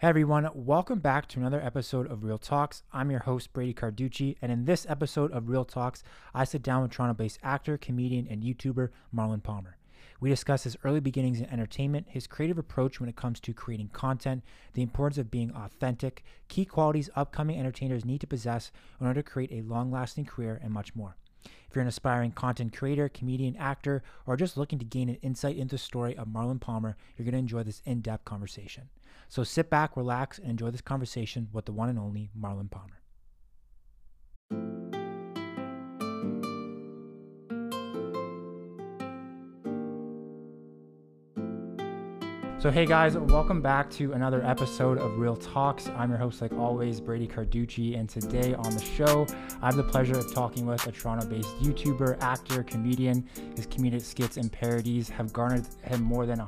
Hey everyone, welcome back to another episode of Real Talks. I'm your host, Brady Carducci, and in this episode of Real Talks, I sit down with Toronto based actor, comedian, and YouTuber Marlon Palmer. We discuss his early beginnings in entertainment, his creative approach when it comes to creating content, the importance of being authentic, key qualities upcoming entertainers need to possess in order to create a long lasting career, and much more. If you're an aspiring content creator, comedian, actor, or just looking to gain an insight into the story of Marlon Palmer, you're going to enjoy this in depth conversation. So sit back, relax, and enjoy this conversation with the one and only Marlon Palmer. So, hey guys, welcome back to another episode of Real Talks. I'm your host, like always, Brady Carducci, and today on the show, I have the pleasure of talking with a Toronto based YouTuber, actor, comedian. His comedic skits and parodies have garnered him more than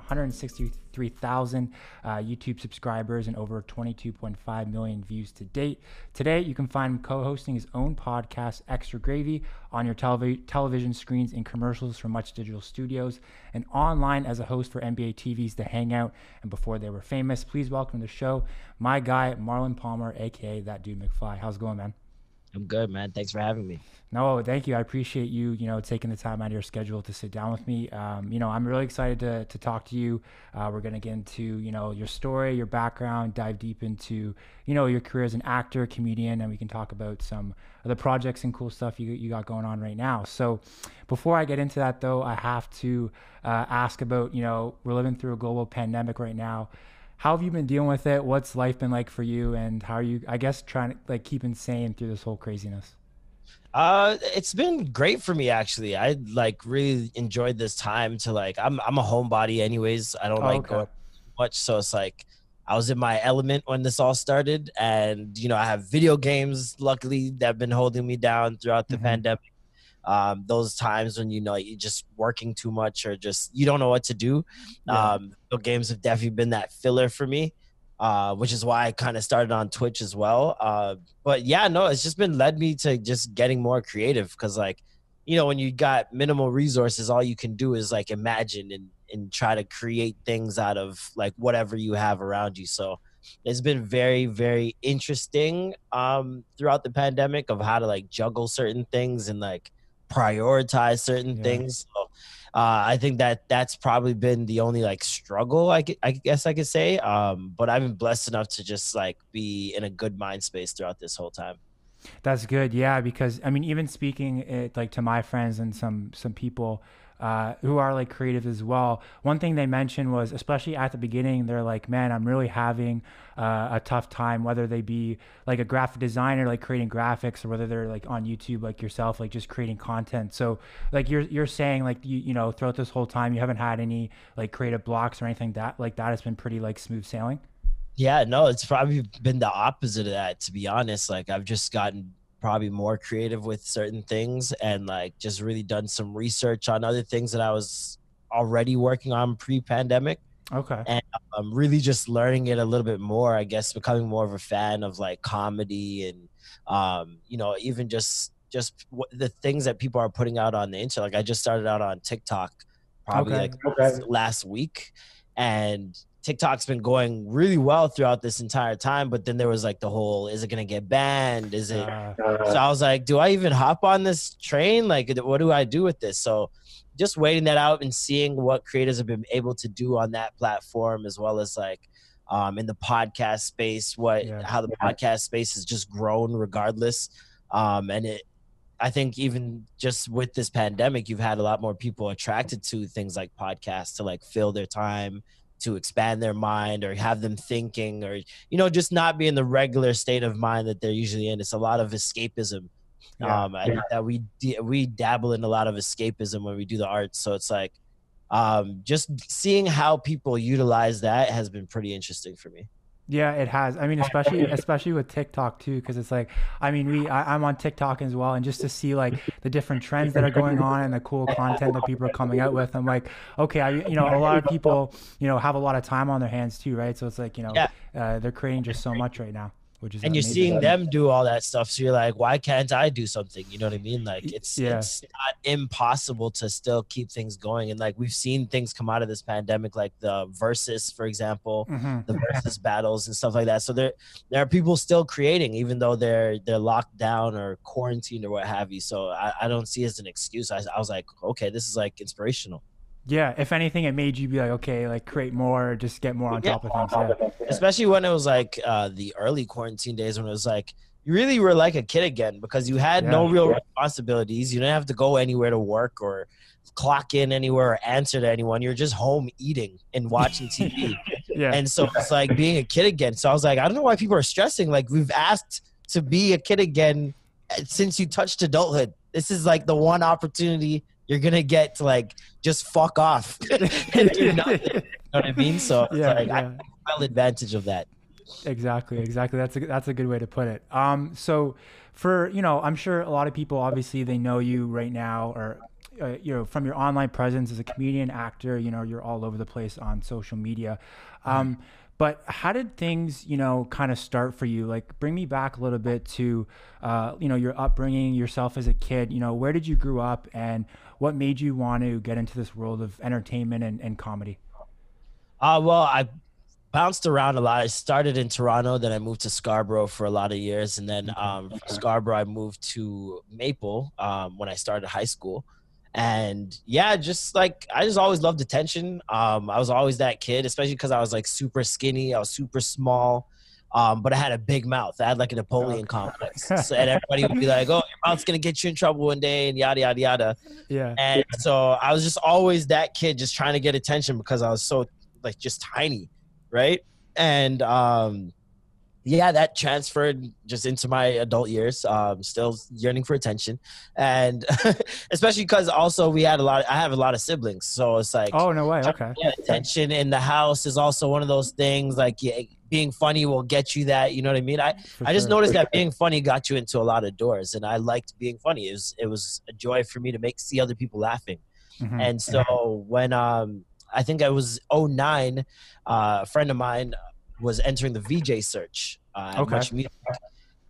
163,000 uh, YouTube subscribers and over 22.5 million views to date. Today, you can find him co hosting his own podcast, Extra Gravy, on your telev- television screens and commercials from Much Digital Studios, and online as a host for NBA TV's The Hangout and before they were famous. Please welcome to the show my guy, Marlon Palmer, aka That Dude McFly. How's it going, man? I'm good, man. Thanks for having me. No, thank you. I appreciate you, you know, taking the time out of your schedule to sit down with me. Um, you know, I'm really excited to, to talk to you. Uh, we're going to get into, you know, your story, your background, dive deep into, you know, your career as an actor, comedian, and we can talk about some of the projects and cool stuff you, you got going on right now. So before I get into that, though, I have to uh, ask about, you know, we're living through a global pandemic right now how have you been dealing with it? What's life been like for you, and how are you? I guess trying to like keep insane through this whole craziness. Uh, it's been great for me actually. I like really enjoyed this time to like. I'm I'm a homebody anyways. I don't oh, like okay. going much, so it's like I was in my element when this all started, and you know I have video games. Luckily, that have been holding me down throughout the mm-hmm. pandemic um, those times when you know you're just working too much or just you don't know what to do. Yeah. Um, games have definitely been that filler for me, uh, which is why I kind of started on Twitch as well. Uh, but yeah, no, it's just been led me to just getting more creative because like you know when you got minimal resources, all you can do is like imagine and and try to create things out of like whatever you have around you. So it's been very very interesting um throughout the pandemic of how to like juggle certain things and like prioritize certain yeah. things. So, uh, I think that that's probably been the only like struggle I, I guess I could say. Um, but I've been blessed enough to just like be in a good mind space throughout this whole time. That's good, yeah. Because I mean, even speaking it like to my friends and some some people uh, who are like creative as well. One thing they mentioned was, especially at the beginning, they're like, "Man, I'm really having uh, a tough time." Whether they be like a graphic designer, like creating graphics, or whether they're like on YouTube, like yourself, like just creating content. So, like you're you're saying, like you you know, throughout this whole time, you haven't had any like creative blocks or anything that like that has been pretty like smooth sailing. Yeah, no, it's probably been the opposite of that. To be honest, like I've just gotten probably more creative with certain things and like just really done some research on other things that I was already working on pre-pandemic. Okay. And I'm um, really just learning it a little bit more, I guess becoming more of a fan of like comedy and um, you know, even just just the things that people are putting out on the internet. Like I just started out on TikTok probably okay. like okay. last week and TikTok's been going really well throughout this entire time, but then there was like the whole is it gonna get banned? Is it uh, so I was like, do I even hop on this train? Like what do I do with this? So just waiting that out and seeing what creators have been able to do on that platform as well as like um, in the podcast space, what yeah. how the podcast space has just grown regardless. Um, and it I think even just with this pandemic, you've had a lot more people attracted to things like podcasts to like fill their time to expand their mind or have them thinking or you know just not be in the regular state of mind that they're usually in. It's a lot of escapism yeah, um yeah. that we we dabble in a lot of escapism when we do the arts. So it's like um just seeing how people utilize that has been pretty interesting for me yeah, it has. I mean, especially especially with TikTok too, because it's like, I mean, we I, am on TikTok as well, and just to see like the different trends that are going on and the cool content that people are coming out with, I'm like, okay, I you know a lot of people you know have a lot of time on their hands too, right? So it's like you know yeah. uh, they're creating just so much right now. Which is and you're seeing them do all that stuff so you're like why can't i do something? You know what i mean? Like it's yeah. it's not impossible to still keep things going and like we've seen things come out of this pandemic like the versus for example Mhm. the versus battles and stuff like that. So there there are people still creating even though they're they're locked down or quarantined or what have you. So i, I don't see it as an excuse. I, I was like okay this is like inspirational Yeah, if anything, it made you be like, okay, like create more, just get more on Yeah. top of things. Yeah. especially when it was like uh, the early quarantine days when it was like you really were like a kid again because you had no Yeah. real responsibilities. You didn't have to go anywhere to work or clock in anywhere or answer to anyone. You're just home eating and watching TV. Yeah. and so it's like being a kid again. So I was like, I don't know why people are stressing. Like we've asked to be a kid again uh, since you touched adulthood. This is like the one opportunity you're gonna get to like just fuck off and do nothing. You know what I mean? So yeah, like I yeah. took full advantage of that. Exactly, exactly. That's a that's a good way to put it. Um, so for you know, I'm sure a lot of people obviously they know you right now, or uh, you know, from your online presence as a comedian, actor. You know, you're all over the place on social media. Um, but how did things, you know, kind of start for you? Like, bring me back a little bit to, uh, you know, your upbringing, yourself as a kid. You know, where did you grow up, and what made you want to get into this world of entertainment and, and comedy? Uh, well, I bounced around a lot. I started in Toronto, then I moved to Scarborough for a lot of years, and then um, from Scarborough I moved to Maple um, when I started high school. And yeah, just like I just always loved attention. Um, I was always that kid, especially because I was like super skinny. I was super small. Um, but I had a big mouth. I had like a Napoleon complex. So, and everybody would be like, "Oh, your mouth's gonna get you in trouble one day," and yada yada yada. Yeah, And so I was just always that kid just trying to get attention because I was so like just tiny, right? And um yeah, that transferred just into my adult years. Um still yearning for attention. And especially because also we had a lot I have a lot of siblings. So it's like Oh no way. Okay. yeah, attention in the house is also one of those things like yeah, being funny will get you that, you know what I mean? I For I just sure. noticed that being funny got you into a lot of doors, and I liked being funny. It was it was a joy for me to make see other people laughing. Mhm. And so when um I think I was 09, uh, a friend of mine was entering the VJ search uh, Okay. Much Music,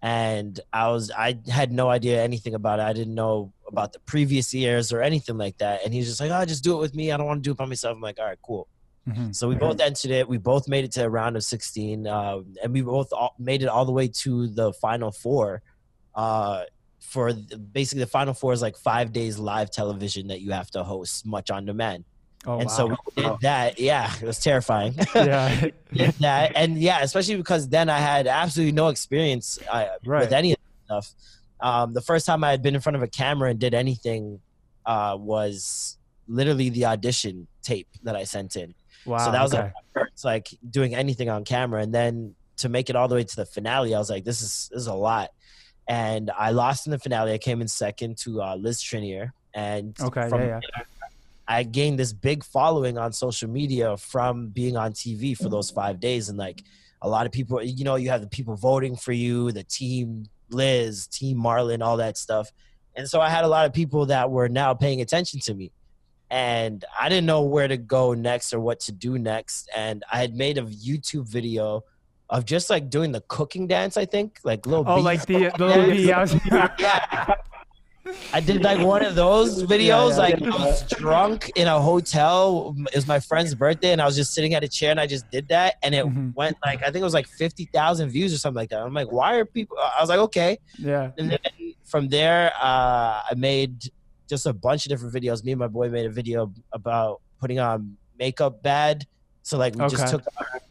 and I was I had no idea anything about it. I didn't know about the previous years or anything like that. And he's just like, "Oh, just do it with me. I don't want to do it by myself." I'm like, "All right, cool." Mhm. So we both entered it. We both made it to a round of 16, uh, and we both all made it all the way to the final four. Uh, for the, basically, the final four is like five days live television that you have to host, much on demand. Oh and wow. so we did that. Yeah, it was terrifying. yeah. did that, and yeah, especially because then I had absolutely no experience uh, Right. with any of that stuff. Um, the first time I had been in front of a camera and did anything uh, was literally the audition tape that I sent in. Wow. So that was okay. like first, like doing anything on camera, and then to make it all the way to the finale, I was like, this is this is a lot, and I lost in the finale. I came in second to uh, Liz Trinnear, and Okay, from yeah, yeah. there, I gained this big following on social media from being on TV for those five days, and like a lot of people, you know, you have the people voting for you, the team Liz, team Marlon, all that stuff, and so I had a lot of people that were now paying attention to me and I didn't know where to go next or what to do next. And I had made a YouTube video of just like doing the cooking dance. I think like little. Oh, beef like the the little bee. Yeah. I did like one of those videos. yeah. Like I was drunk in a hotel. It was my friend's birthday, and I was just sitting at a chair, and I just did that, and it Mhm. went like I think it was like fifty thousand views or something like that. I'm like, why are people? I was like, okay. yeah. And then from there, uh, I made just a bunch of different videos. Me and my boy made a video about putting on makeup bad. So like we Okay. just took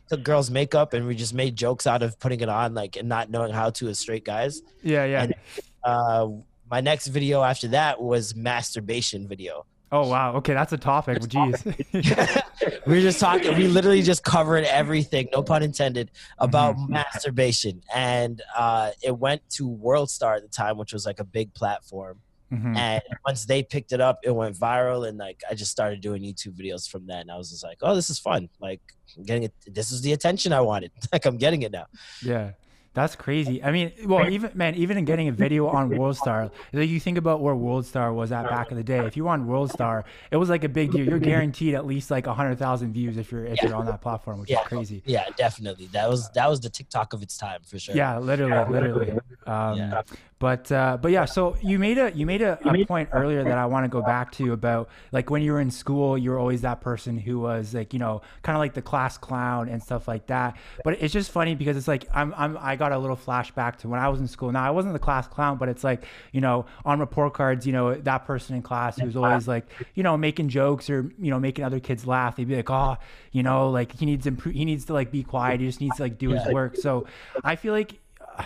took girls' makeup and we just made jokes out of putting it on, like and not knowing how to as straight guys. Yeah, yeah. And- Uh, my next video after that was masturbation video. Oh wow. Okay, that's a topic. Jeez. we were just talking. We literally just covered everything, no pun intended, about Mm-hmm. masturbation, and uh, it went to World Star at the time, which was like a big platform. Mhm. And once they picked it up, it went viral, and like I just started doing YouTube videos from then. I was just like, "Oh, this is fun! Like, I'm getting it. This is the attention I wanted. Like, I'm getting it now." Yeah. That's crazy. I mean, well, even man, even in getting a video on WorldStar, like you think about where WorldStar was at back in the day. If you were on WorldStar, it was like a big deal. You're guaranteed at least like hundred thousand views if you're if yeah. you're on that platform, which yeah. is crazy. Yeah, definitely. That was that was the TikTok of its time for sure. Yeah, literally, literally. Um, yeah. But uh, but yeah, so you made a you made a, a point earlier that I want to go back to about like when you were in school, you were always that person who was like you know kind of like the class clown and stuff like that. But it's just funny because it's like I'm I'm I got a little flashback to when I was in school. Now I wasn't the class clown, but it's like you know on report cards, you know that person in class who's always like you know making jokes or you know making other kids laugh. They'd be like, oh, you know, like he needs improve, he needs to like be quiet. He just needs to like do his work. So I feel like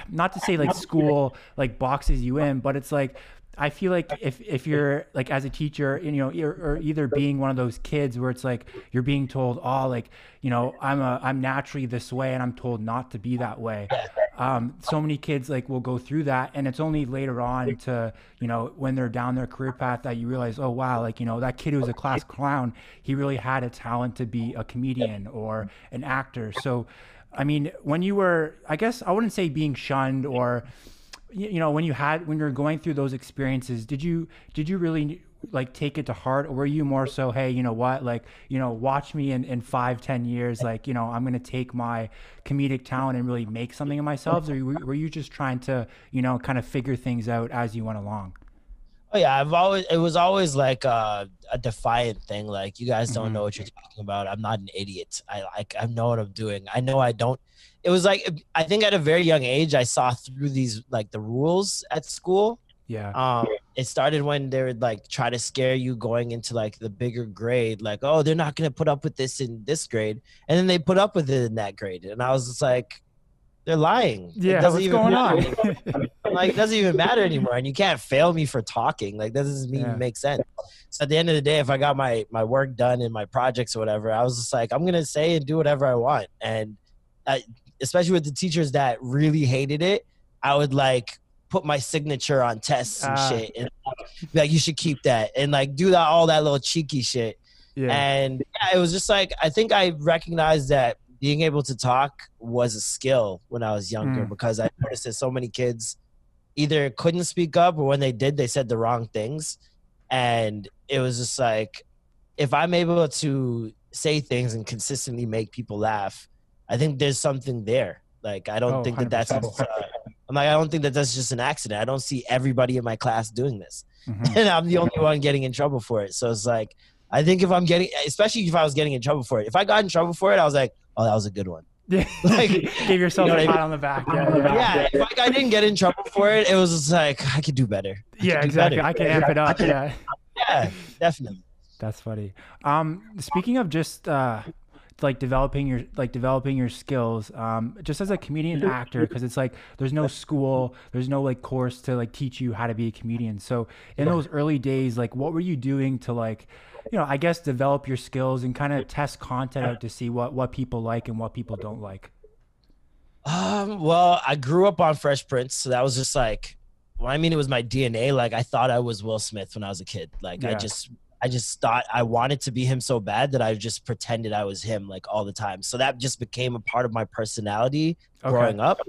not to say like school like boxes you in, but it's like I feel like if if you're like as a teacher, you know, or either being one of those kids where it's like you're being told, oh, like you know, I'm a I'm naturally this way, and I'm told not to be that way. Um, so many kids like will go through that, and it's only later on to you know when they're down their career path that you realize, oh wow, like you know that kid who was a class clown, he really had a talent to be a comedian or an actor. So I mean, when you were, I guess I wouldn't say being shunned or, you know, when you had when you're going through those experiences, did you did you really like take it to heart, or were you more so, hey, you know what, like, you know, watch me in in five, ten years, like, you know, I'm gonna take my comedic talent and really make something of myself, or were you just trying to, you know, kind of figure things out as you went along? Oh yeah, I've always it was always like a, a defiant thing. Like you guys don't mm-hmm. know what you're talking about. I'm not an idiot. I like I know what I'm doing. I know I don't. It was like I think at a very young age I saw through these like the rules at school. Yeah. Um, it started when they would like try to scare you going into like the bigger grade, like, oh, they're not gonna put up with this in this grade, and then they put up with it in that grade, and I was just like, they're lying. Yeah, what's going on? like, it doesn't even matter anymore. And you can't fail me for talking. Like, that doesn't mean yeah. make sense. So at the end of the day, if I got my my work done and my projects or whatever, I was just like, I'm gonna say and do whatever I want. And I, especially with the teachers that really hated it, I would like put my signature on tests and uh, shit, and like you should keep that and like do that all that little cheeky shit. Yeah. And yeah, it was just like I think I recognized that being able to talk was a skill when I was younger mm. because I noticed that so many kids either couldn't speak up or when they did, they said the wrong things. And it was just like, if I'm able to say things and consistently make people laugh, I think there's something there. Like, I don't oh, think that that's, uh, I'm like, I don't think that that's just an accident. I don't see everybody in my class doing this. Mm-hmm. And I'm the only one getting in trouble for it. So it's like, I think if I'm getting, especially if I was getting in trouble for it, if I got in trouble for it, I was like, oh, that was a good one. Yeah, like give yourself you know a pat on the back. Yeah, yeah. yeah if like I didn't get in trouble for it, it was just like I could do better. I yeah, exactly. Better. I can amp it up. Yeah, yeah, definitely. That's funny. Um, speaking of just uh, like developing your like developing your skills, um, just as a comedian actor, because it's like there's no school, there's no like course to like teach you how to be a comedian. So in those early days, like what were you doing to like you know, I guess develop your skills and kind of test content out to see what what people like and what people don't like? Um, well, I grew up on Fresh Prince, so that was just like, well, I mean, it was my DNA. Like, I thought I was Will Smith when I was a kid. Like, yeah. I just, I just thought I wanted to be him so bad that I just pretended I was him like all the time. So that just became a part of my personality okay. growing up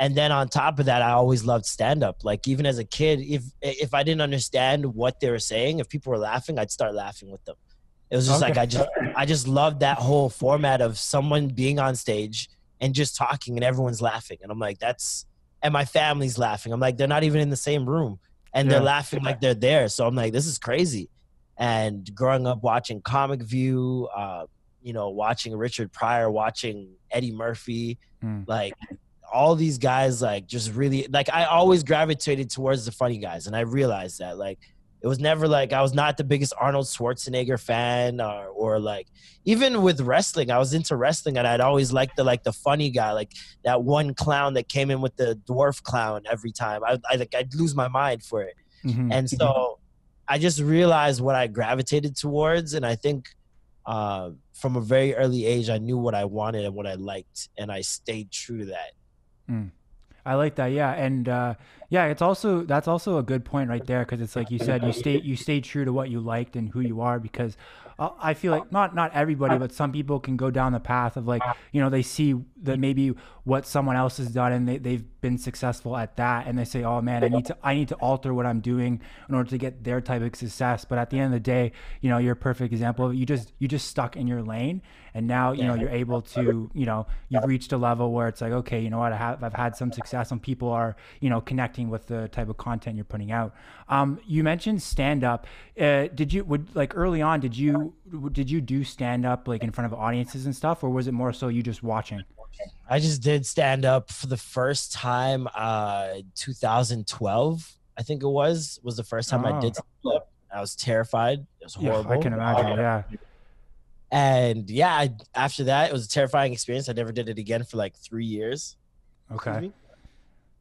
and then on top of that i always loved stand up like even as a kid if if i didn't understand what they were saying if people were laughing i'd start laughing with them. It was just okay. like i just i just loved that whole format of someone being on stage and just talking and everyone's laughing. And i'm like that's and my family's laughing. I'm like they're not even in the same room. And yeah. they're laughing like they're there. So i'm like this is crazy. And growing up watching comic view uh, you know watching richard pryor watching eddie murphy mm. like all these guys like just really like I always gravitated towards the funny guys, and I realized that like it was never like I was not the biggest Arnold Schwarzenegger fan or or like even with wrestling, I was into wrestling and I'd always liked the like the funny guy, like that one clown that came in with the dwarf clown every time. I I like I'd lose my mind for it. Mm-hmm. And so I just realized what I gravitated towards and I think uh, from a very early age I knew what I wanted and what I liked and I stayed true to that. Mm. I like that. Yeah, and uh, yeah, it's also that's also a good point right there because it's like you said, you stay you stay true to what you liked and who you are because uh, I feel like not not everybody, but some people can go down the path of like you know they see that maybe what someone else has done and they they've been successful at that, and they say, oh man, I need to I need to alter what I'm doing in order to get their type of success. But at the end of the day, you know, you're a perfect example. You just you just stuck in your lane, and now you know you're able to you know you've reached a level where it's like okay, you know what, I have I've had some success, and people are you know connecting with the type of content you're putting out. Um, you mentioned stand up. Uh, did you would like early on? Did you did you do stand up like in front of audiences and stuff, or was it more so you just watching? I just did stand up for the first time, uh, 2012. I think it was was the first time oh. I did stand up. I was terrified. It was horrible. Yeah, I can imagine. yeah. And yeah, I, after that, it was a terrifying experience. I never did it again for like three years. Okay.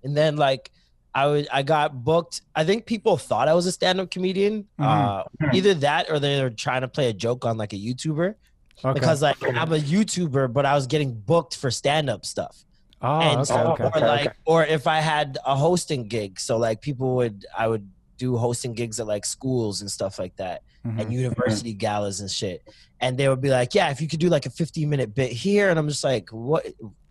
And then like I would I got booked. I think people thought I was a stand-up comedian. Mm-hmm. Uh, either that or they were trying to play a joke on like a YouTuber. Okay. Because like I'm a YouTuber, but I was getting booked for stand-up stuff. Oh, and okay, so, okay, or like, or if I had a hosting gig, so like people would, I would do hosting gigs at like schools and stuff like that, mm-hmm. and university galas and shit. And they would be like, "Yeah, if you could do like a 15 minute bit here," and I'm just like, "What?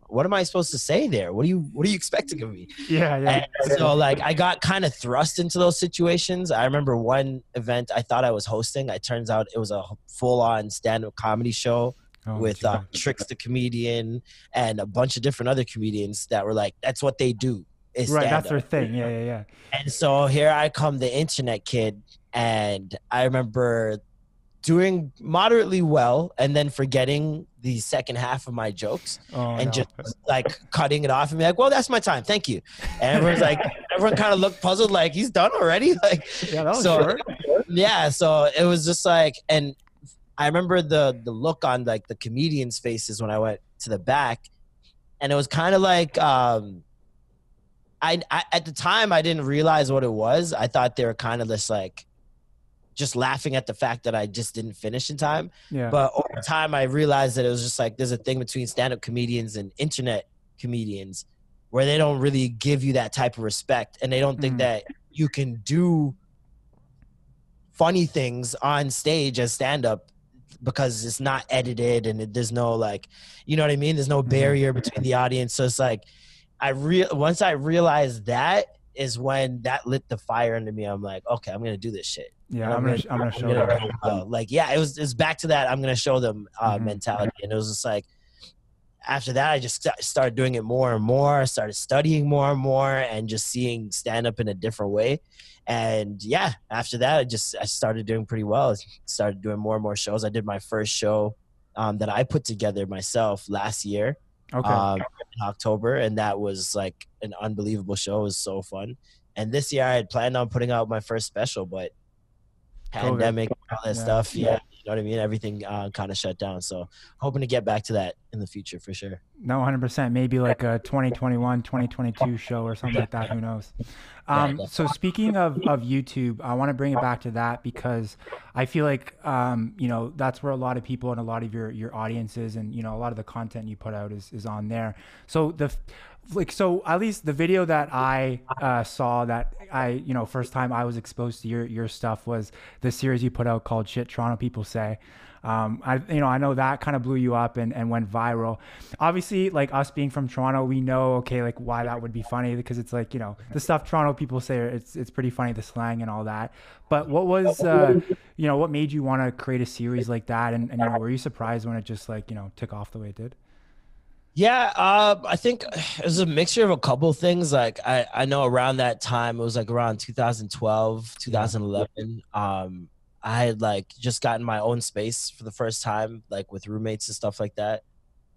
What am I supposed to say there? What do you what are you expecting of me? Yeah, yeah. And so like I got kind of thrust into those situations. I remember one event I thought I was hosting. It turns out it was a full on stand up comedy show. Oh, with uh, Tricks the comedian and a bunch of different other comedians that were like, that's what they do. right, that's their thing. Yeah, yeah, yeah. And so here I come, the internet kid, and I remember doing moderately well and then forgetting the second half of my jokes oh, and no. just like cutting it off and be like, well, that's my time. Thank you. And everyone's like, everyone kind of looked puzzled, like he's done already. Like, yeah, so, short. yeah. So it was just like, and I remember the, the look on like the comedians faces when I went to the back and it was kind of like, um, I, I, at the time I didn't realize what it was. I thought they were kind of just like just laughing at the fact that I just didn't finish in time. Yeah. But over time, I realized that it was just like there's a thing between stand up comedians and internet comedians where they don't really give you that type of respect and they don't think mm. that you can do funny things on stage as stand up because it's not edited and it, there's no like you know what i mean there's no mm-hmm. barrier between the audience so it's like i real once i realized that is when that lit the fire into me i'm like okay i'm gonna do this shit yeah, I'm, gonna, I'm gonna show them. Uh, like, yeah, it was it's back to that. I'm gonna show them uh, mm-hmm. mentality, and it was just like after that, I just started doing it more and more. I started studying more and more, and just seeing stand up in a different way. And yeah, after that, I just I started doing pretty well. Started doing more and more shows. I did my first show um, that I put together myself last year, okay, um, in October, and that was like an unbelievable show. It was so fun. And this year, I had planned on putting out my first special, but pandemic, all that yeah. stuff. Yeah. yeah. You know what I mean? Everything uh, kind of shut down. So hoping to get back to that in the future for sure. No, 100%. Maybe like a 2021, 2022 show or something like that. Who knows? Um, so speaking of, of YouTube, I want to bring it back to that because I feel like, um, you know, that's where a lot of people and a lot of your, your audiences and, you know, a lot of the content you put out is, is on there. So the, like so at least the video that I uh, saw that I you know first time I was exposed to your your stuff was the series you put out called "Shit Toronto People Say." Um, I you know I know that kind of blew you up and, and went viral. Obviously, like us being from Toronto, we know okay like why that would be funny because it's like you know the stuff Toronto people say it's it's pretty funny the slang and all that. But what was uh, you know what made you want to create a series like that and, and you know were you surprised when it just like you know took off the way it did? Yeah, uh, I think it was a mixture of a couple of things. Like I, I know around that time, it was like around 2012, 2011. Um, I had like just gotten my own space for the first time, like with roommates and stuff like that.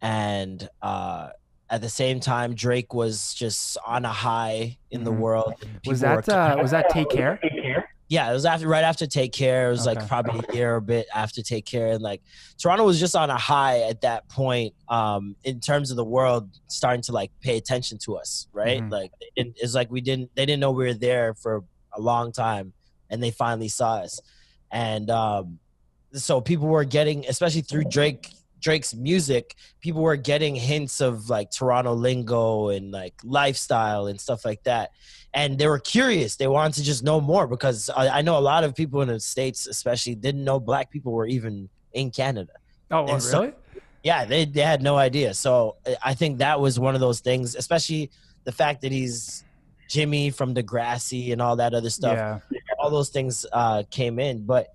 And uh, at the same time, Drake was just on a high in the mm-hmm. world. Was that uh, was that Take Care? Yeah, it was after right after Take Care. It was okay. like probably a year or a bit after Take Care, and like Toronto was just on a high at that point um, in terms of the world starting to like pay attention to us, right? Mm-hmm. Like it's like we didn't they didn't know we were there for a long time, and they finally saw us, and um, so people were getting, especially through Drake Drake's music, people were getting hints of like Toronto lingo and like lifestyle and stuff like that. And they were curious. They wanted to just know more because I, I know a lot of people in the States, especially, didn't know black people were even in Canada. Oh, And so- really? Yeah, they, they had no idea. So I think that was one of those things, especially the fact that he's Jimmy from Degrassi and all that other stuff. Yeah. All those things uh, came in. But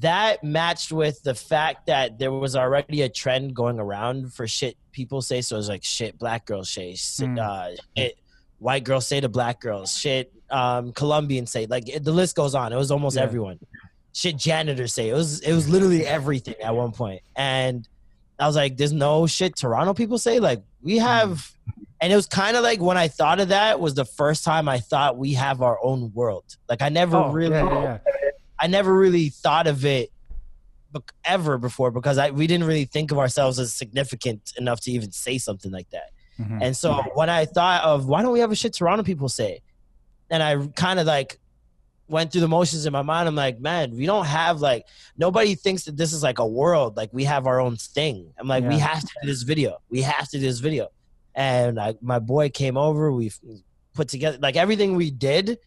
that matched with the fact that there was already a trend going around for shit people say. So it was like shit black girls say, shit, Mm. uh, shit white girls say to black girls, shit um, Colombians say. Like it, the list goes on. It was almost Yeah. everyone. Shit janitors say. It was it was literally everything at one point. And I was like, there's no shit Toronto people say. Like we have, and it was kind of like when I thought of that was the first time I thought we have our own world. Like I never Oh, really, yeah, yeah. I never really thought of it ever before because I we didn't really think of ourselves as significant enough to even say something like that. Mhm. And so when I thought of why don't we have a shit Toronto people say, and I kind of like went through the motions in my mind. I'm like, man, we don't have like nobody thinks that this is like a world. Like we have our own thing. I'm like, we have to do this video. We have to do this video. And I, my boy came over. We put together like everything we did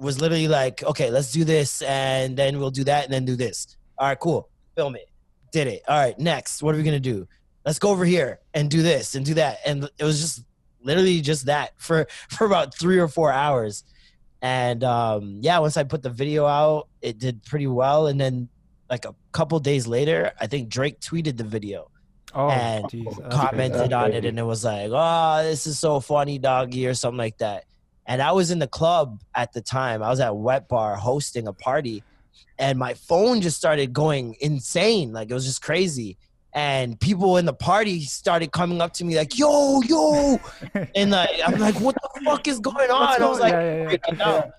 was literally like, okay, let's do this, and then we'll do that, and then do this. All right, cool. Film it. Did it. All right, next. What are we gonna do? Let's go over here and do this and do that. And it was just literally just that for for about three or four hours. And um, yeah, once I put the video out, it did pretty well. And then like a couple days later, I think Drake tweeted the video Oh, and geez, that's crazy. commented on it and it was like, oh, this is so funny, doggy, or something like that. And I was in the club at the time. I was at Wet Bar hosting a party, and my phone just started going insane. Like it was just crazy. And people in the party started coming up to me like, yo, yo. And like, I'm like, what the fuck is going on? What's I was like, yeah, yeah, yeah. freaking out.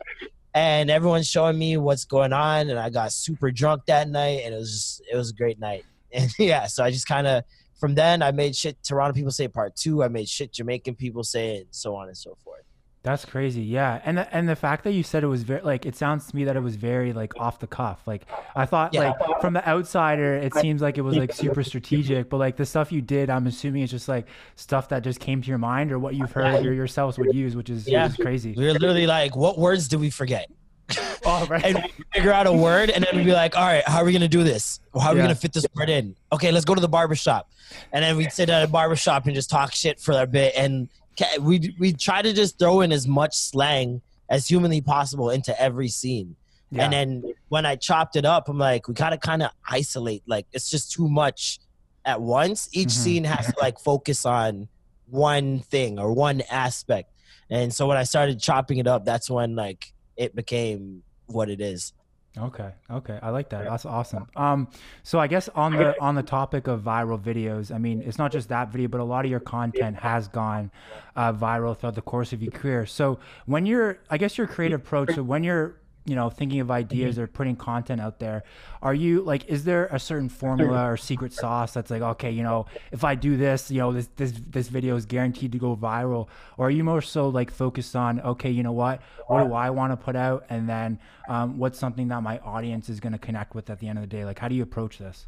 And everyone's showing me what's going on, and I got super drunk that night, and it was just, it was a great night. And yeah, so I just kind of from then I made shit Toronto people say part two. I made shit Jamaican people say, and so on and so forth. That's crazy. Yeah. And the, and the fact that you said it was very like it sounds to me that it was very like off the cuff. Like I thought Yeah. like from the outsider it seems like it was like super strategic, but like the stuff you did, I'm assuming it's just like stuff that just came to your mind or what you've heard your yourselves would use, which is, Yeah. which is crazy. We were literally like, what words do we forget? Oh, right. And we figure out a word, and then we'd be like, all right, how are we gonna do this? How are we Yeah. gonna fit this word in? Okay, let's go to the barbershop. And then we'd sit at a barbershop and just talk shit for a bit. And we we try to just throw in as much slang as humanly possible into every scene. yeah. And then when I chopped it up, I'm like, we gotta kind of isolate. Like it's just too much at once. Each Mhm. scene has to like focus on one thing or one aspect. And so when I started chopping it up, that's when like it became what it is. Okay. Okay. I like that. That's awesome. Um, so I guess on the on the topic of viral videos, I mean, it's not just that video, but a lot of your content has gone uh, viral throughout the course of your career. So when you're, I guess your creative approach, so when you're, you know, thinking of ideas or putting content out there, are you like, is there a certain formula or secret sauce that's like, okay, you know, if I do this, you know, this this this video is guaranteed to go viral, or are you more so like focused on, okay, you know what, what do I want to put out, and then um, what's something that my audience is going to connect with at the end of the day? Like, how do you approach this?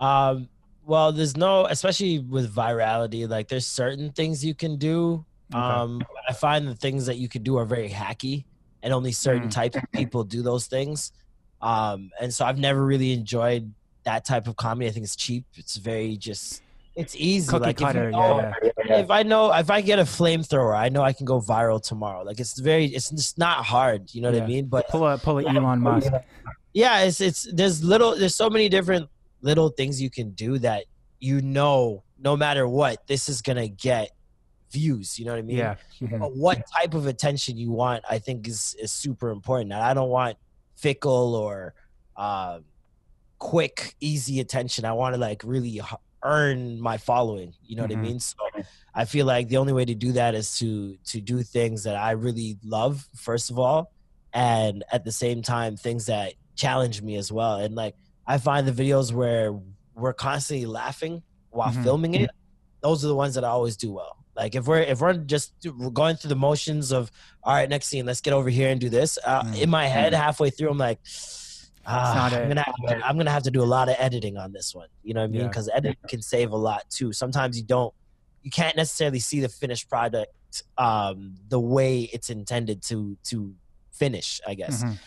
Um, well, there's no, especially with virality, like there's certain things you can do. Okay. Um, I find the things that you can do are very hacky, and only certain Mm. types of people do those things. Um, and so I've never really enjoyed that type of comedy. I think it's cheap. It's very just, it's easy. Cookie like if cutter, know- yeah, yeah. if I know if I get a flamethrower, I know I can go viral tomorrow. Like it's very, it's just not hard. You know what I mean? But Pull a pull a Elon Musk. yeah, it's it's there's little there's so many different little things you can do that you know no matter what this is gonna get views. You know what I mean? Yeah. But what type of attention you want, I think is is super important. And I don't want fickle or uh, quick, easy attention. I want to like really earn my following. You know Mhm. what I mean? So I feel like the only way to do that is to to do things that I really love first of all, and at the same time things that challenge me as well. And like I find the videos where we're constantly laughing while Mhm. filming it, those are the ones that I always do well. Like if we're if we're just we're going through the motions of all right, next scene, let's get over here and do this. Uh, Mm. In my head, halfway through, I'm like, ah, I'm gonna have to, I'm gonna have to do a lot of editing on this one. You know what I mean? Yeah. Because editing can save a lot too. Sometimes you don't, you can't necessarily see the finished product um, the way it's intended to to finish. I guess. Mhm.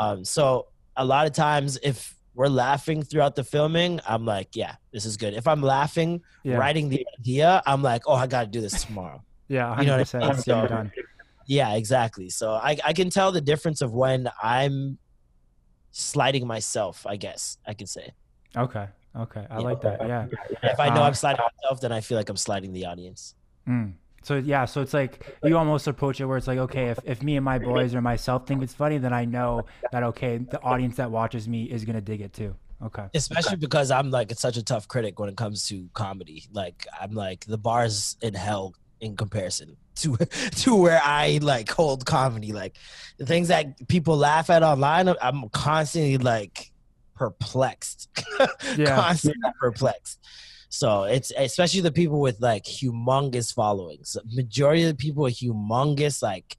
Um, so a lot of times, if we're laughing throughout the filming, I'm like, yeah, this is good. If I'm laughing, Yeah. writing the idea, I'm like, oh, I got to do this tomorrow. Yeah, You know what I mean? So- Yeah, exactly. So I, I can tell the difference of when I'm sliding myself, I guess I could say. Okay. Okay. I Yeah. like that. Yeah. If I know Um, I'm sliding myself, then I feel like I'm sliding the audience. Mm. So yeah, so it's like you almost approach it where it's like, okay, if, if me and my boys or myself think it's funny, then I know that okay, the audience that watches me is gonna dig it too. Okay. Especially because I'm like it's such a tough critic when it comes to comedy. Like I'm like the bars in hell in comparison to to where I like hold comedy. Like the things that people laugh at online, I'm constantly like perplexed. Yeah. constantly perplexed. So it's especially the people with like humongous followings. Majority of the people with humongous like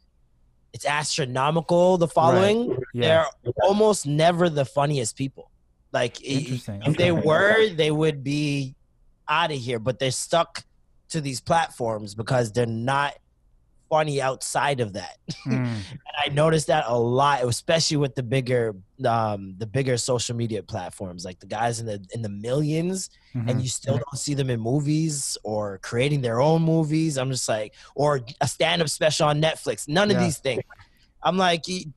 it's astronomical the following. Yeah. They're almost never the funniest people. Like if they were, they would be out of here, but they're stuck to these platforms because they're not funny outside of that. Mm. And I noticed that a lot, especially with the bigger, um, the bigger social media platforms, like the guys in the in the 1000000s Mhm. and you still don't see them in movies or creating their own movies. I'm just like, or a stand-up special on Netflix. None of these things. I'm like, it,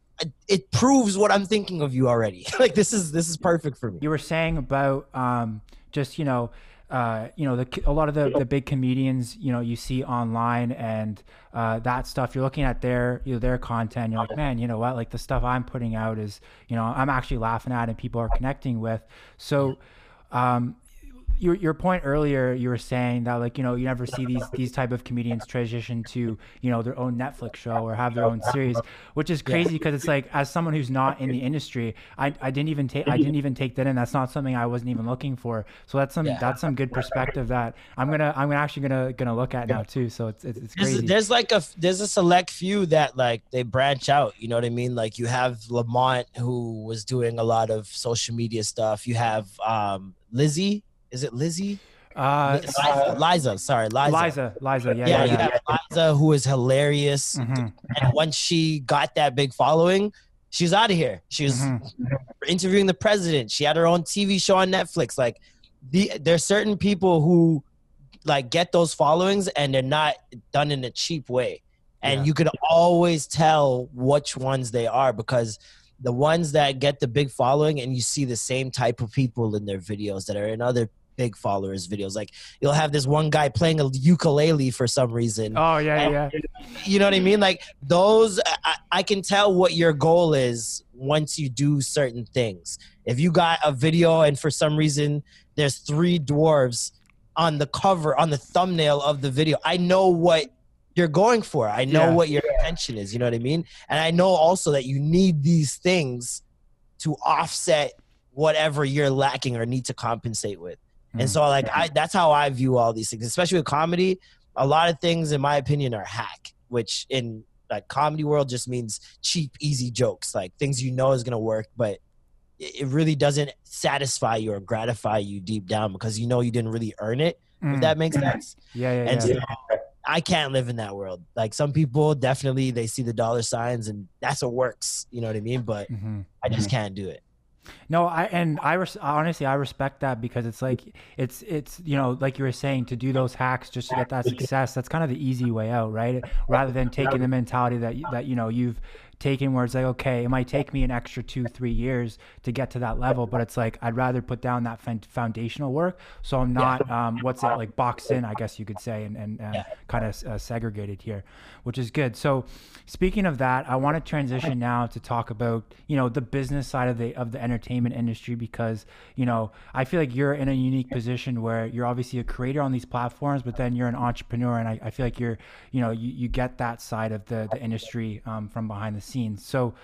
it proves what I'm thinking of you already. like this is this is perfect for me. you were saying about um, just you know uh, you know the, a lot of the, the big comedians you know you see online and uh, that stuff you're looking at their you know their content you're like man you know what? Like the stuff i'm putting out is you know i'm actually laughing at and people are connecting with. So um, your your point earlier, you were saying that like you know you never see these these type of comedians transition to you know their own Netflix show or have their own series, which is crazy because it's like as someone who's not in the industry, I, I didn't even take I didn't even take that in. That's not something I wasn't even looking for. So that's some Yeah. that's some good perspective that I'm gonna I'm actually gonna gonna look at now too. So it's it's, it's There's, crazy. there's like a there's a select few that like they branch out. You know what I mean? Like you have Lamont who was doing a lot of social media stuff. You have um Lizzie. Is it Lizzie? Uh, Liza, Liza, sorry, Liza. Liza, Liza, yeah, Yeah, yeah, you yeah. Liza who is hilarious. Mhm, And once she got that big following, she's out of here. She was mhm. interviewing the president. She had her own TV show on Netflix. Like the there's certain people who like get those followings and they're not done in a cheap way. And you could always tell which ones they are because the ones that get the big following and you see the same type of people in their videos that are in other big followers videos like you'll have this one guy playing a ukulele for some reason Oh yeah, yeah. you know what I mean? Like those, I, I can tell what your goal is once you do certain things. If you got a video and for some reason there's three dwarves on the cover, on the thumbnail of the video, I know what you're going for. I know Yeah. what your intention is. You know what I mean? And I know also that you need these things to offset whatever you're lacking or need to compensate with. And Mm. so like I that's how I view all these things, especially with comedy. A lot of things in my opinion are hack, which in like comedy world just means cheap, easy jokes, like things you know is gonna work, but it really doesn't satisfy you or gratify you deep down because you know you didn't really earn it. Mm. If that makes sense. yeah, yeah, And yeah. so I can't live in that world. Like some people definitely they see the dollar signs and that's what works. You know what I mean? But Mhm. I just can't do it. No, I and I res- honestly I respect that because it's like it's it's you know like you were saying to do those hacks just to get that success. That's kind of the easy way out, right? Rather than taking the mentality that that you know you've taken where it's like okay, it might take me an extra two three years to get to that level, but it's like I'd rather put down that foundational work so I'm not um, what's it like boxed in, I guess you could say, and and Yeah. kind of uh, segregated here, which is good. So speaking of that, I want to transition now to talk about you know the business side of the of the entertainment industry because you know I feel like you're in a unique position where you're obviously a creator on these platforms, but then you're an entrepreneur, and I, I feel like you're you know you, you get that side of the the industry um, from behind the scenes. So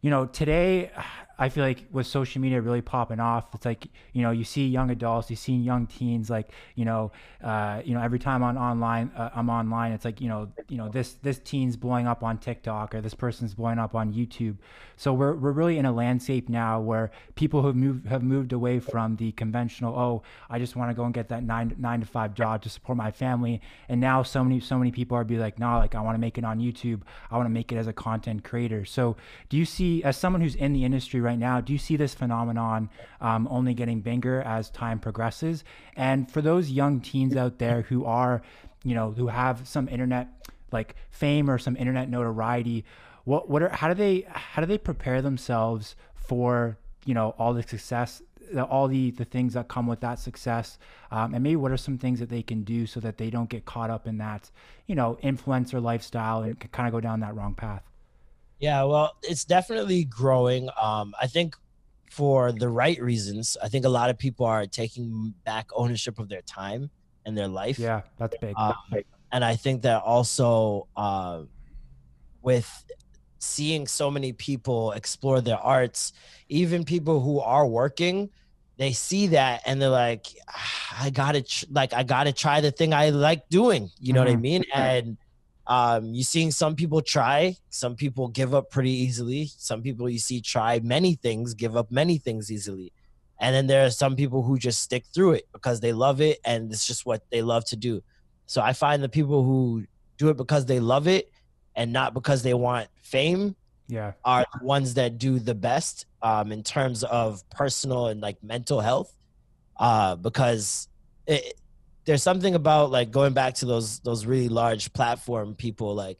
you know, today I feel like with social media really popping off, it's like you know you see young adults, you see young teens, like you know, uh, you know every time I'm online, uh, I'm online. It's like you know, you know this this teen's blowing up on TikTok or this person's blowing up on YouTube. So we're we're really in a landscape now where people have moved have moved away from the conventional. Oh, I just want to go and get that nine nine to five job to support my family. And now so many so many people are be like, no, like I want to make it on YouTube. I want to make it as a content creator. So do you see, as someone who's in the industry right now, do you see this phenomenon um, only getting bigger as time progresses? And for those young teens out there who are, you know, who have some internet like fame or some internet notoriety, what what are how do they how do they prepare themselves for you know all the success all the the things that come with that success? Um, and maybe what are some things that they can do so that they don't get caught up in that you know influencer lifestyle and kind of go down that wrong path yeah well it's definitely growing um, i think for the right reasons i think a lot of people are taking back ownership of their time and their life yeah that's big um, and i think that also uh, with seeing so many people explore their arts, even people who are working, they see that and they're like, ah, I gotta tr- like I gotta try the thing I like doing. You know mm-hmm. what I mm-hmm. mean? And um, you're seeing some people try, some people give up pretty easily. Some people you see try many things, give up many things easily. And then there are some people who just stick through it because they love it and it's just what they love to do. So I find the people who do it because they love it and not because they want fame yeah are the ones that do the best um, in terms of personal and like mental health uh, because it, there's something about like going back to those those really large platform people like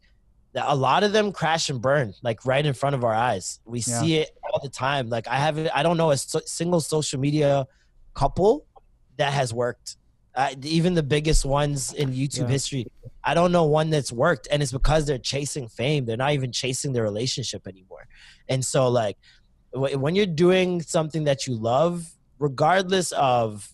a lot of them crash and burn like right in front of our eyes we yeah. see it all the time like i haven't i don't know a so, single social media couple that has worked uh, even the biggest ones in YouTube yeah. history. I don't know one that's worked, and it's because they're chasing fame. They're not even chasing their relationship anymore. And so, like, when you're doing something that you love, regardless of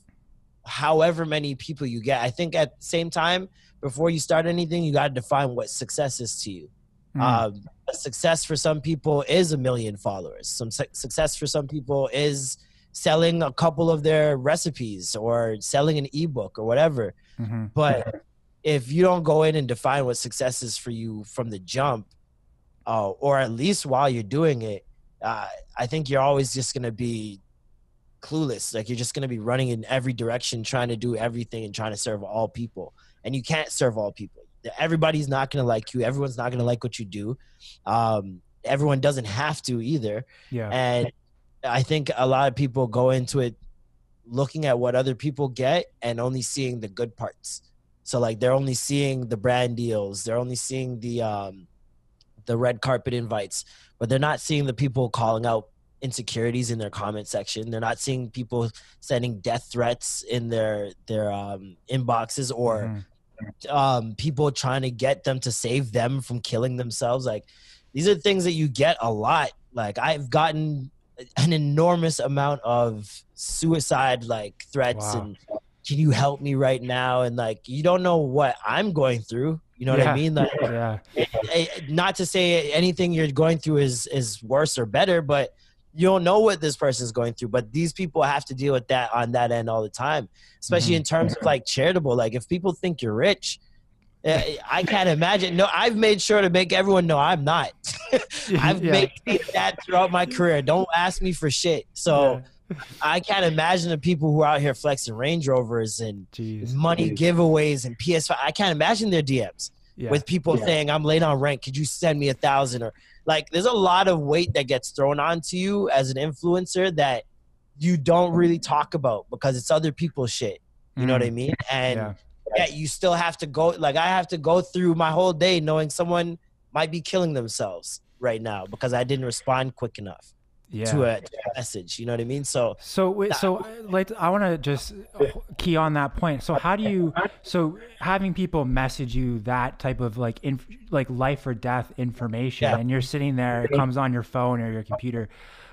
however many people you get, I think at the same time, before you start anything, you got to define what success is to you. Mm. Um, success for some people is a million followers. Some su- success for some people is selling a couple of their recipes or selling an ebook or whatever. Mm-hmm. But if you don't go in and define what success is for you from the jump, uh, or at least while you're doing it, uh, I think you're always just going to be clueless. Like you're just going to be running in every direction, trying to do everything and trying to serve all people. And you can't serve all people. Everybody's not going to like you. Everyone's not going to like what you do. Um, everyone doesn't have to either. Yeah. And I think a lot of people go into it looking at what other people get and only seeing the good parts. So like they're only seeing the brand deals, they're only seeing the um the red carpet invites, but they're not seeing the people calling out insecurities in their comment section. They're not seeing people sending death threats in their their um inboxes or mm-hmm. um people trying to get them to save them from killing themselves like these are things that you get a lot. Like I've gotten an enormous amount of suicide like threats wow. and can you help me right now and like you don't know what i'm going through you know yeah. what i mean like yeah. It, not to say anything you're going through is is worse or better but you don't know what this person's going through but these people have to deal with that on that end all the time especially mm-hmm. in terms of like charitable like if people think you're rich I can't imagine. No, I've made sure to make everyone know I'm not. I've yeah. made that throughout my career. Don't ask me for shit. So yeah. I can't imagine the people who are out here flexing Range Rovers and Jeez. money Jeez. giveaways and PS5. I can't imagine their DMs yeah. with people saying, "I'm late on rent. Could you send me a thousand? Or like, there's a lot of weight that gets thrown onto you as an influencer that you don't really talk about because it's other people's shit. You mm. know what I mm. mean? And yeah, you still have to go. Like I have to go through my whole day knowing someone might be killing themselves right now because I didn't respond quick enough. Yeah. To, a, to a message, you know what I mean. So, so wait, so uh, like, I want to just key on that point. So, how do you, so having people message you that type of like, inf, like life or death information, yeah. and you're sitting there, it comes on your phone or your computer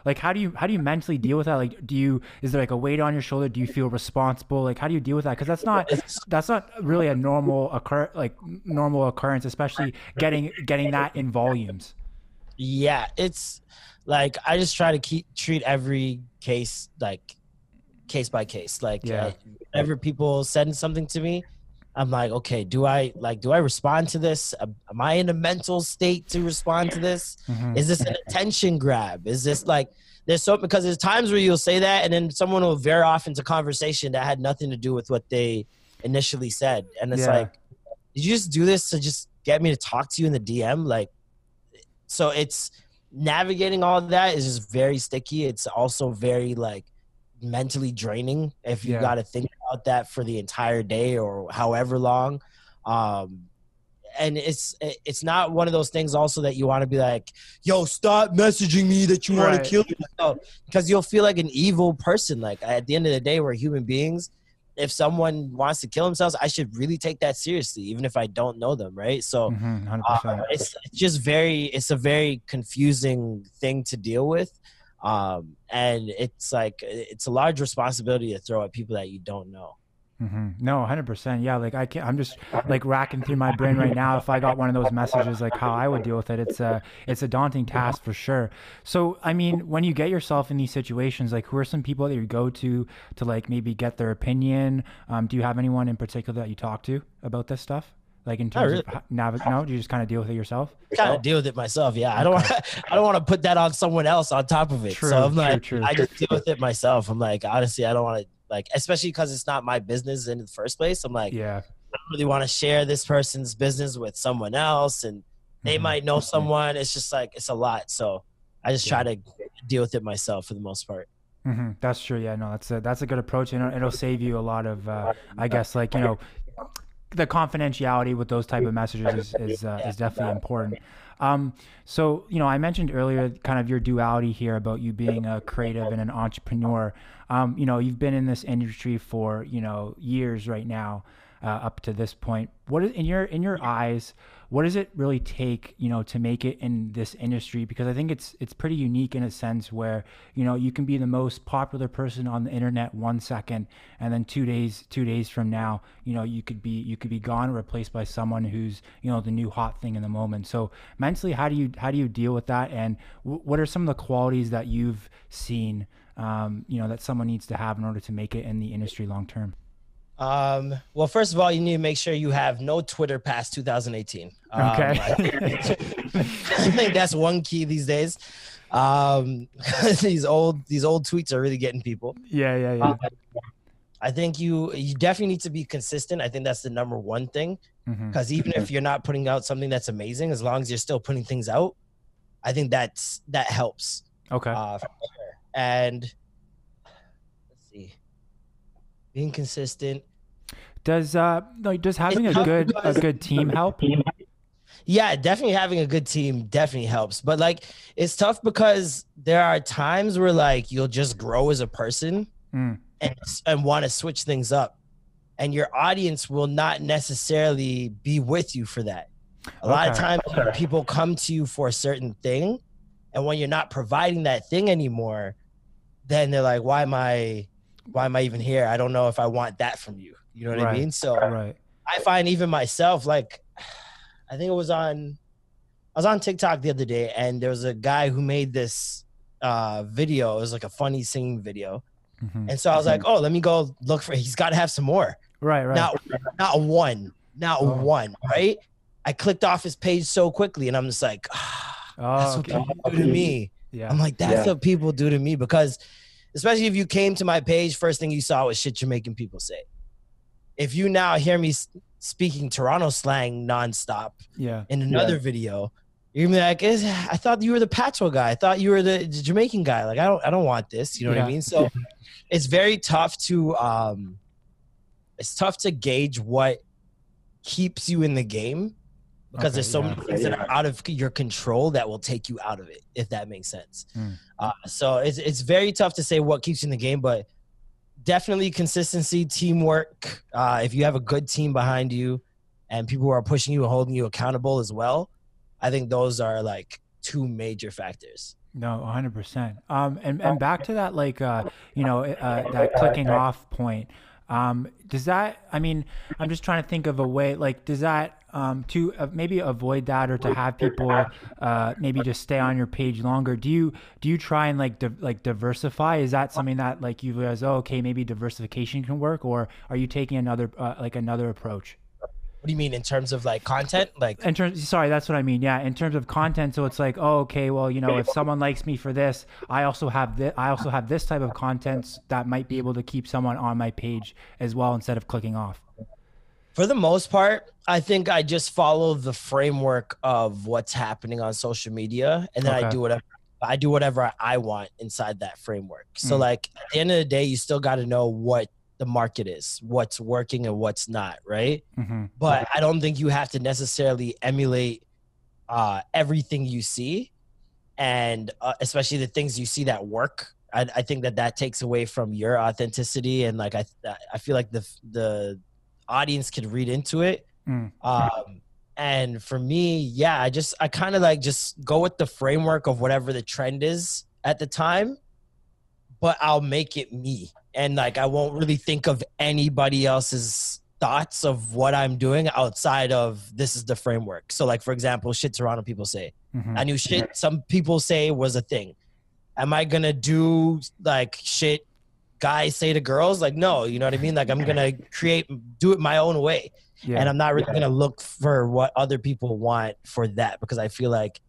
like how do you how do you mentally deal with that like do you is there like a weight on your shoulder do you feel responsible like how do you deal with that because that's not that's not really a normal occur like normal occurrence especially getting getting that in volumes yeah it's like i just try to keep treat every case like case by case like yeah. uh, whenever people send something to me I'm like, okay, do I like do I respond to this? Am I in a mental state to respond to this? Mm-hmm. Is this an attention grab? Is this like there's so because there's times where you'll say that and then someone will veer off into conversation that had nothing to do with what they initially said. And it's yeah. like, did you just do this to just get me to talk to you in the DM? Like so it's navigating all that is just very sticky. It's also very like mentally draining if you Yeah. got to think about that for the entire day or however long. Um, and it's it's not one of those things also that you want to be like, yo, stop messaging me that you want Right. to kill yourself because you'll feel like an evil person. Like at the end of the day, we're human beings. If someone wants to kill themselves, I should really take that seriously, even if I don't know them, right? So Mhm, uh, it's, it's just very it's a very confusing thing to deal with um and it's like it's a large responsibility to throw at people that you don't know hmm No, hundred percent. Yeah, like I can not I'm just like racking through my brain right now. If I got one of those messages, like how I would deal with it, it's a it's a daunting task for sure. So, I mean, when you get yourself in these situations, like who are some people that you go to to like maybe get their opinion? Um, do you have anyone in particular that you talk to about this stuff? Like in terms really. of how- nav- no, do you just kind of deal with it yourself? kind of deal with it myself yeah i don't want i don't want to put that on someone else on top of it True, so i'm true, like true. i just deal with it myself i'm like honestly i don't want to like especially because it's not my business in the first place i'm like Yeah. i don't really want to share this person's business with someone else and they Mhm. might know someone it's just like it's a lot so i just try to deal with it myself for the most part hmm That's true. Yeah, no, that's a that's a good approach, and it'll, it'll save you a lot of, uh, I guess, like you know, the confidentiality with those type of messages is is, uh, is definitely important. Um, so you know, I mentioned earlier kind of your duality here about you being a creative and an entrepreneur. Um, you know, you've been in this industry for you know years right now, uh, up to this point. What is in your in your eyes? What does it really take, you know, to make it in this industry? Because I think it's it's pretty unique in a sense where you know you can be the most popular person on the internet one second, and then two days two days from now, you know, you could be you could be gone, replaced by someone who's you know the new hot thing in the moment. So mentally, how do you how do you deal with that? And w- what are some of the qualities that you've seen, um, you know, that someone needs to have in order to make it in the industry long term? Um, well, first of all, you need to make sure you have no Twitter past 2018. Um, Okay. I think that's one key these days. Um, these old these old tweets are really getting people. yeah, yeah, yeah. I think you you definitely need to be consistent. I think that's the number one thing because even if you're not putting out something that's amazing, as long as you're still putting things out, I think that's that helps. Okay. Uh. And let's see, being consistent. Does uh like does having a good a good team help? Yeah, definitely having a good team definitely helps. But like it's tough because there are times where like you'll just grow as a person Mm. and and want to switch things up. And your audience will not necessarily be with you for that. A lot of Okay. times people come to you for a certain thing and when you're not providing that thing anymore, then they're like why am I why am I even here? I don't know if I want that from you. You know what Right. I mean? So Right. I find even myself, like, I think it was on, I was on TikTok the other day, and there was a guy who made this uh, video. It was like a funny singing video, Mhm. and so I was like, oh, let me go look for. He's got to have some more. Right. Right. Not, not one, not Oh. one. Right? I clicked off his page so quickly, and I'm just like, that's oh, what okay. people do to me. Yeah. I'm like, that's what people do to me because, especially if you came to my page, first thing you saw was shit you're making people say. If you now hear me speaking Toronto slang nonstop Yeah. in another video, you're gonna be like, I thought you were the Pacho guy. I thought you were the Jamaican guy. Like, I don't, I don't want this. You know what I mean? So, it's very tough to, um, it's tough to gauge what keeps you in the game because Okay, there's so yeah. many things that are out of your control that will take you out of it, if that makes sense. Mm. Uh, so it's it's very tough to say what keeps you in the game, but definitely consistency, teamwork. Uh, if you have a good team behind you and people who are pushing you and holding you accountable as well, I think those are like two major factors. No, 100%. Um, and, and back to that, like, uh, you know, uh, that clicking off point. Um, does that, I mean, I'm just trying to think of a way, like, does that, um, to uh, maybe avoid that or to have people, uh, maybe just stay on your page longer? Do you, do you try and like, di- like diversify? Is that something that like you realize, oh, okay, maybe diversification can work? Or are you taking another, uh, like another approach? What do you mean in terms of like content? Like, in terms sorry that's what i mean yeah in terms of content so it's like oh okay well you know if someone likes me for this i also have this i also have this type of content that might be able to keep someone on my page as well instead of clicking off For the most part, I think I just follow the framework of what's happening on social media, and then I do whatever I do whatever I want inside that framework. So, Mm. like at the end of the day, you still got to know what the market is, what's working and what's not, right? hmm But I don't think you have to necessarily emulate uh, everything you see, and uh, especially the things you see that work. I, I think that that takes away from your authenticity, and like I, I feel like the the audience could read into it. Mm. Um, and for me, yeah, I just I kind of like just go with the framework of whatever the trend is at the time, but I'll make it me, and like I won't really think of anybody else's thoughts of what I'm doing outside of this is the framework. So like for example, shit Toronto people say. hmm I knew shit some people say was a thing. Am I gonna do like shit guys say to girls? Like no, you know what I mean? Like I'm gonna create do it my own way. Yeah. And I'm not really gonna look for what other people want for that because I feel like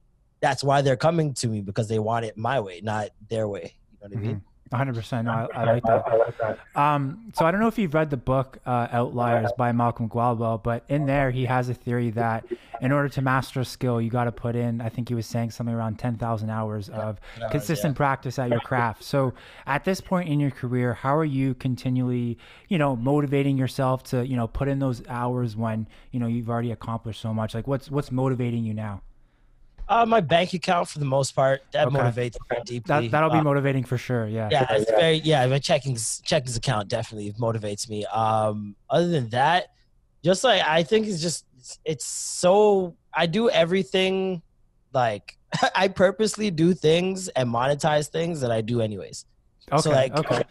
that's why they're coming to me because they want it my way, not their way. You know what I mean? Mhm. 100%. No, I, I like that. Um, so I don't know if you've read the book uh, Outliers by Malcolm Gladwell, but in there he has a theory that in order to master a skill, you got to put in, I think he was saying something around 10,000 hours of consistent practice at your craft. So at this point in your career, how are you continually, you know, motivating yourself to, you know, put in those hours when, you know, you've already accomplished so much? Like what's, what's motivating you now? Uh, my bank account for the most part that Okay. motivates me deeply. That, that'll be Uh, motivating for sure. Yeah. yeah, it's very yeah. My checkings checkings account definitely motivates me. Um, other than that, just like I think it's just it's, so I do everything like I purposely do things and monetize things that I do anyways. Okay. So like, okay.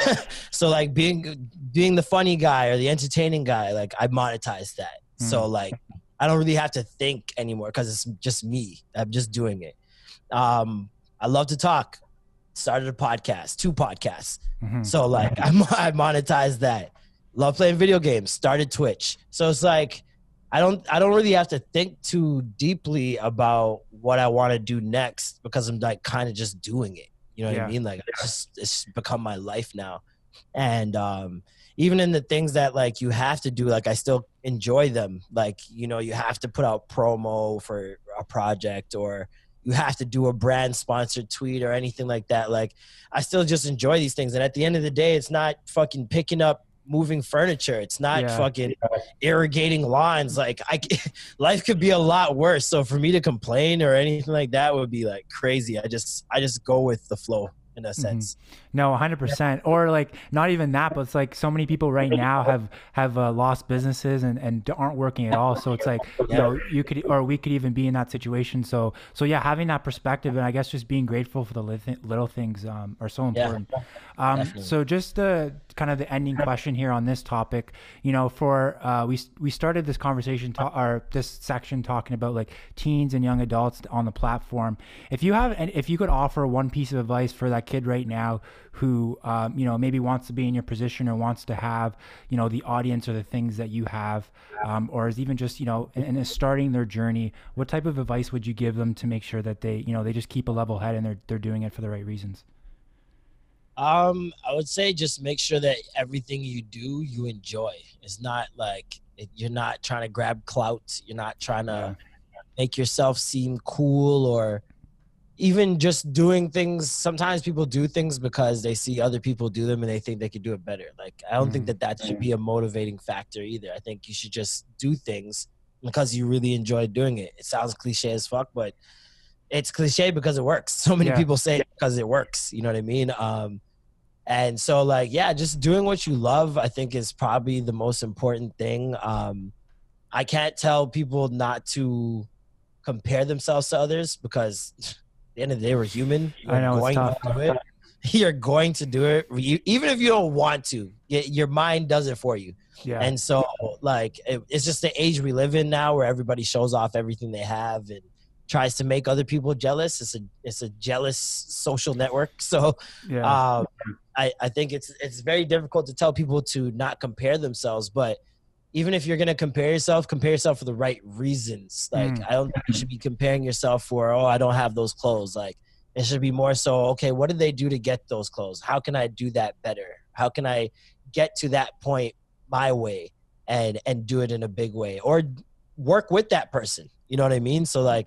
so like being being the funny guy or the entertaining guy, like I monetize that. So like I don't really have to think anymore because it's just me. I'm just doing it. Um, I love to talk. Started a podcast, two podcasts. Mhm. So like I, I monetized that. Love playing video games. Started Twitch. So it's like I don't I don't really have to think too deeply about what I want to do next because I'm like kind of just doing it. You know what Yeah. I mean? Like it's just it's become my life now. And um even in the things that like you have to do, like I still enjoy them. Like, you know, you have to put out promo for a project or you have to do a brand sponsored tweet or anything like that. Like I still just enjoy these things. And at the end of the day, it's not fucking picking up moving furniture. It's not Yeah. fucking irrigating lawns. Like i life could be a lot worse. So for me to complain or anything like that would be like crazy. I just, I just go with the flow in a mm-hmm. sense. No, 100%. Or like not even that, but it's like so many people right now have have uh, lost businesses and and aren't working at all. So it's like, you know, you could or we could even be in that situation. So so yeah, having that perspective and I guess just being grateful for the little, things um, are so Yeah. important. Um, Definitely. so just the kind of the ending question here on this topic, you know, for uh, we we started this conversation to, or this section talking about like teens and young adults on the platform. If you have and if you could offer one piece of advice for that kid right now who um, you know maybe wants to be in your position or wants to have you know the audience or the things that you have, um, or is even just you know and, and is starting their journey, what type of advice would you give them to make sure that they you know they just keep a level head and they're they're doing it for the right reasons? Um, I would say just make sure that everything you do, you enjoy. It's not like it, you're not trying to grab clout. You're not trying to make yourself seem cool or even just doing things. Sometimes people do things because they see other people do them and they think they could do it better. Like, I don't think Mhm. that that should be a motivating factor either. I think you should just do things because you really enjoy doing it. It sounds cliche as fuck, but it's cliche because it works. So many Yeah. people say it because it works. You know what I mean? Um, and so like yeah, just doing what you love, I think is probably the most important thing. Um, I can't tell people not to compare themselves to others because the end of the day, we're human. You're I know, it's going tough. to do it. You're going to do it, You- even if you don't want to. Your mind does it for you. Yeah. And so, like, it, it's just the age we live in now, where everybody shows off everything they have and tries to make other people jealous. It's a it's a jealous social network. So, yeah. um, I I think it's it's very difficult to tell people to not compare themselves. But even if you're gonna compare yourself, compare yourself for the right reasons. Like, Mm. I don't think you should be comparing yourself for oh, I don't have those clothes. Like, it should be more so okay. What did they do to get those clothes? How can I do that better? How can I get to that point my way and and do it in a big way or work with that person you know what i mean so like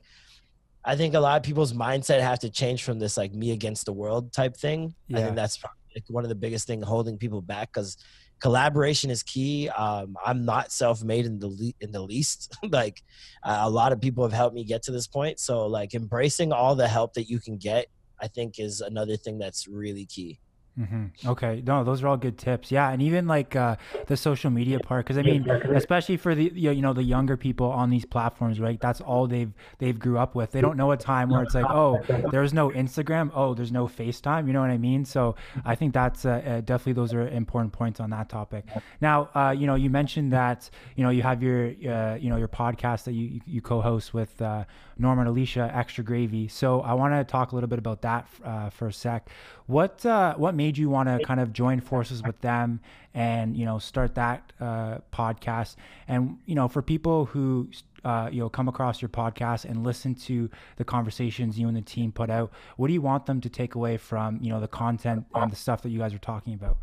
i think a lot of people's mindset have to change from this like me against the world type thing i think that's probably like one of the biggest thing holding people back because collaboration is key. Um i'm not self-made in the le- in the least. Like uh, a lot of people have helped me get to this point. So like embracing all the help that you can get i think is another thing that's really key hmm Okay, no, those are all good tips. Yeah, and even like uh, the social media part, because I mean, especially for the you know the younger people on these platforms, right? That's all they've they've grew up with. They don't know a time where it's like, oh, there's no Instagram, oh, there's no FaceTime. You know what I mean? So I think that's uh, uh, definitely those are important points on that topic. Now, uh, you know, you mentioned that you know you have your uh, you know your podcast that you you co-host with uh, Norm and Alicia, Extra Gravy. So I want to talk a little bit about that for a sec. What uh, what made you want to kind of join forces with them and you know start that uh, podcast? And you know, for people who uh, you know come across your podcast and listen to the conversations you and the team put out, what do you want them to take away from you know the content and the stuff that you guys are talking about?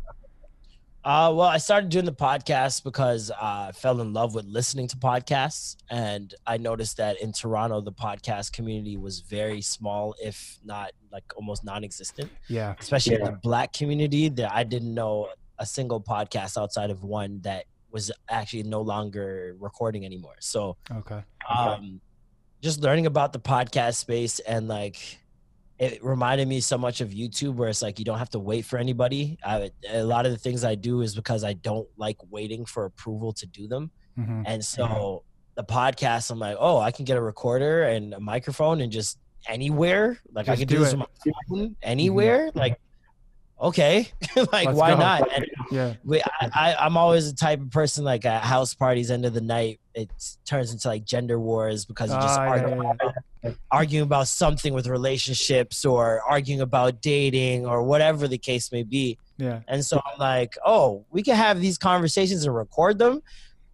Uh, well, I started doing the podcast because uh, I fell in love with listening to podcasts, and I noticed that in Toronto, the podcast community was very small, if not like almost non-existent. Yeah. Especially in the Black community, that I didn't know a single podcast outside of one that was actually no longer recording anymore. So, Okay. um, just learning about the podcast space and like it reminded me so much of YouTube where it's like you don't have to wait for anybody. I, a lot of the things I do is because I don't like waiting for approval to do them. hmm And so the podcast, I'm like, oh, I can get a recorder and a microphone and just anywhere. Like I can do do, this it. on my phone anywhere. Like, okay, like Let's why go. not? And Yeah. we, I, I, I'm always the type of person like at house parties, end of the night, it turns into like gender wars because you just Ah, yeah, argue, yeah, yeah. arguing about something with relationships or arguing about dating or whatever the case may be. Yeah. And so I'm like, oh, we can have these conversations and record them.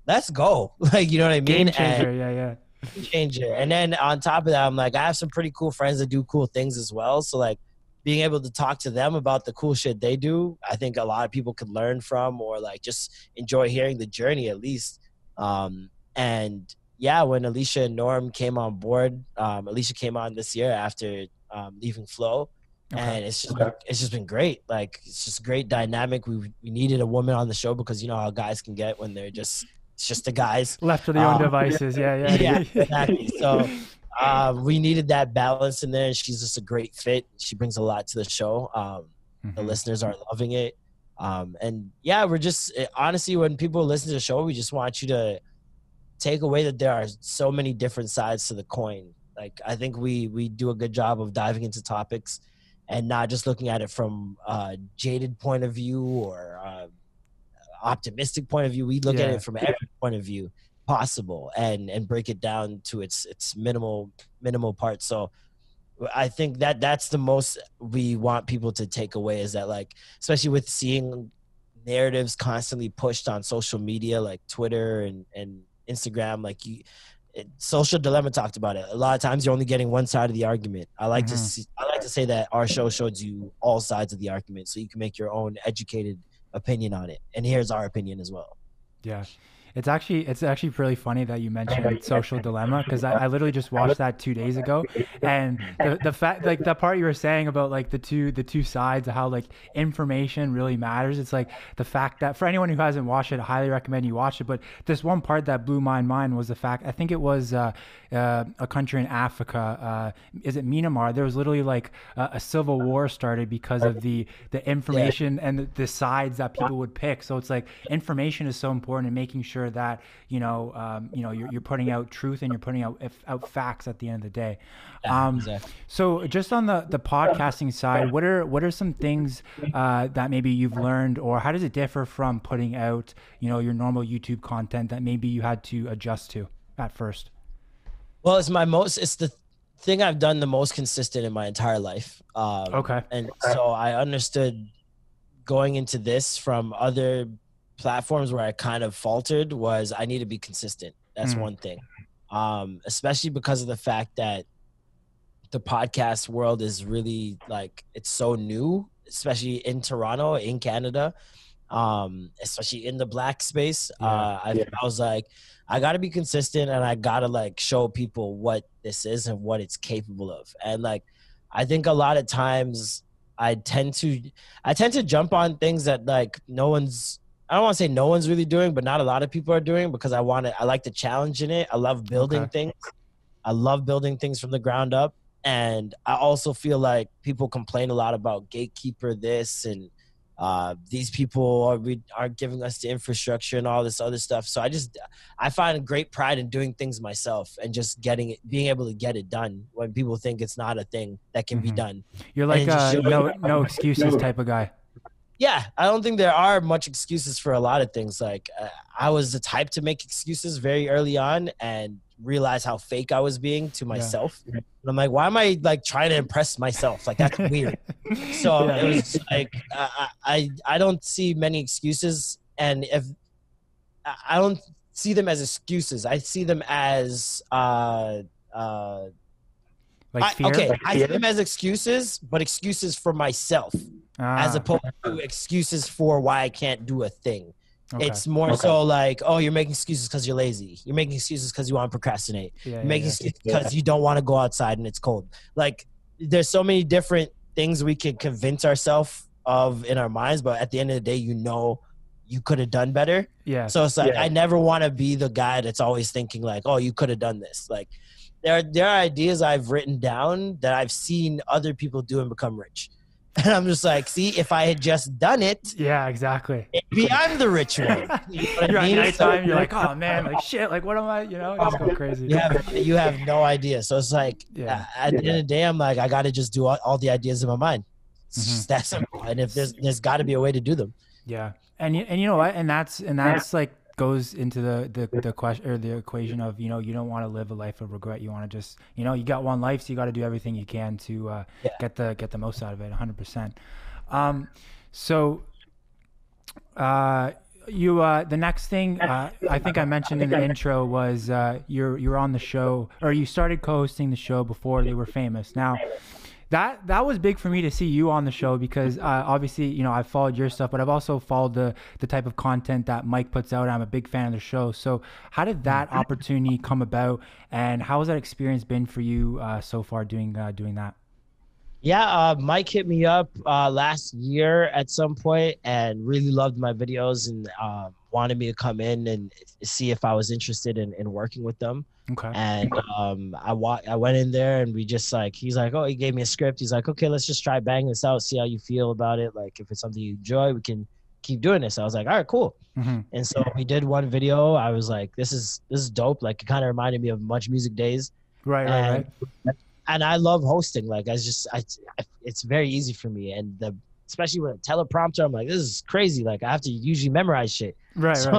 Let's go. Like, you know what I mean? Game And- Yeah. Yeah. changer. And then on top of that, I'm like, I have some pretty cool friends that do cool things as well. So like being able to talk to them about the cool shit they do, I think a lot of people could learn from or like just enjoy hearing the journey at least. Um, and yeah, when Alicia and Norm came on board, um, Alicia came on this year after um, leaving Flow. Okay. And it's just been, it's just been great. Like it's just great dynamic. We we needed a woman on the show because you know how guys can get when they're just it's just the guys Left to their own Um, devices. Yeah. Yeah. yeah, exactly. So um, we needed that balance in there, and she's just a great fit. She brings a lot to the show. Um, the Mhm. listeners are loving it, um, and yeah, we're just eh, honestly, when people listen to the show, we just want you to take away that there are so many different sides to the coin. Like I think we we do a good job of diving into topics and not just looking at it from a jaded point of view or uh, optimistic point of view. We look at it from every point of view possible and and break it down to its its minimal minimal parts. So I think that that's the most we want people to take away is that like especially with seeing narratives constantly pushed on social media like Twitter and and Instagram like you it, social dilemma talked about it a lot of times you're only getting one side of the argument i like to Mhm. see, i like to say that our show shows you all sides of the argument so you can make your own educated opinion on it and here's our opinion as well Yeah. It's actually it's actually really funny that you mentioned social dilemma because I, I literally just watched that two days ago and the, the fact like the part you were saying about like the two the two sides of how like information really matters it's like the fact that for anyone who hasn't watched it I highly recommend you watch it but this one part that blew my mind was the fact I think it was uh, uh, a country in Africa uh, is it Myanmar? There was literally like a, a civil war started because of the the information and the, the sides that people would pick so it's like information is so important in making sure that you know um, you know you're, you're putting out truth and you're putting out if, out facts at the end of the day um, exactly. so just on the, the podcasting side, what are what are some things uh, that maybe you've learned, or how does it differ from putting out you know your normal YouTube content that maybe you had to adjust to at first? well it's my most it's the thing i've done the most consistent in my entire life um, Okay. and so i understood going into this from other platforms where i kind of faltered was i need to be consistent that's Mm. one thing um, especially because of the fact that the podcast world is really like it's so new especially in toronto in canada um, especially in the black space. Yeah. Uh, I, I was like, I got to be consistent and I got to like show people what this is and what it's capable of. And like, I think a lot of times I tend to, I tend to jump on things that like no one's, I don't want to say no one's really doing, but not a lot of people are doing because I want to, I like the challenge in it. I love building Okay. things. I love building things from the ground up. And I also feel like people complain a lot about gatekeeper this and uh, these people are we are giving us the infrastructure and all this other stuff. So I just I find great pride in doing things myself and just getting it, being able to get it done when people think it's not a thing that can be Mhm. done. You're like uh, no no excuses type of guy. Yeah, I don't think there are much excuses for a lot of things. Like uh, I was the type to make excuses very early on and realize how fake I was being to myself. And I'm like, why am I like trying to impress myself? Like that's weird. So Yeah. it was like I, I I don't see many excuses, and if I I don't see them as excuses, I see them as uh uh like I, fear. okay, I see them as excuses, but excuses for myself as Ah, opposed to excuses for why I can't do a thing. okay. It's more so like, oh, you're making excuses because you're lazy. You're making excuses because you want to procrastinate. yeah, You're yeah, making yeah. excuses because you don't want to go outside and it's cold. Like, there's so many different things we can convince ourselves of in our minds, but at the end of the day, you know, you could have done better. yeah. So it's like Yeah. I never want to be the guy that's always thinking like, "Oh, you could have done this." Like there are, there are ideas I've written down that I've seen other people do and become rich. And I'm just like, "See, if I had just done it, yeah, exactly. maybe I'm the rich one." You know you're at mean? nighttime. So You're like, oh man, like shit. Like, what am I? You know, just go crazy. you have you have no idea. So it's like Yeah. uh, at the end of the day, I'm like, I got to just do all, all the ideas in my mind. It's Mhm. just that simple. And if there's there's got to be a way to do them. Yeah, and you, and you know what, and that's and that's like goes into the the the question or the equation of you know you don't want to live a life of regret. You want to just you know you got one life, so you got to do everything you can to uh, Yeah. get the get the most out of it. 100. percent Um, so, uh. You uh, the next thing uh, I think I mentioned in the intro was uh, you're you're on the show or you started co-hosting the show before they were famous. Now, that that was big for me to see you on the show because uh, obviously you know I've followed your stuff, but I've also followed the the type of content that Mike puts out. I'm a big fan of the show. So how did that opportunity come about, and how has that experience been for you uh, so far doing uh, doing that? Yeah, uh, Mike hit me up uh, last year at some point and really loved my videos and um, wanted me to come in and see if I was interested in, in working with them. Okay. And um, I wa- I went in there and we just like he's like, oh, he gave me a script. He's like, okay, let's just try bang this out, see how you feel about it. Like if it's something you enjoy, we can keep doing this. I was like, all right, cool. hmm And so we did one video. I was like, this is this is dope. Like it kind of reminded me of Much Music Days Right. Right. Right. And I love hosting. Like I just, I, I- it's very easy for me, and the especially with a teleprompter, I'm like, this is crazy. Like I have to usually memorize shit. Right. so,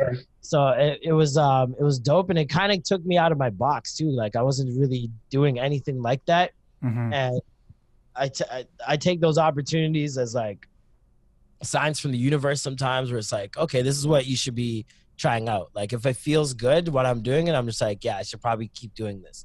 Right. so it, it was, um, it was dope, and it kind of took me out of my box too. Like I wasn't really doing anything like that, hmm and I, t- I, I take those opportunities as like signs from the universe sometimes, where it's like, okay, this is what you should be trying out. Like if it feels good what I'm doing, and I'm just like, yeah, I should probably keep doing this.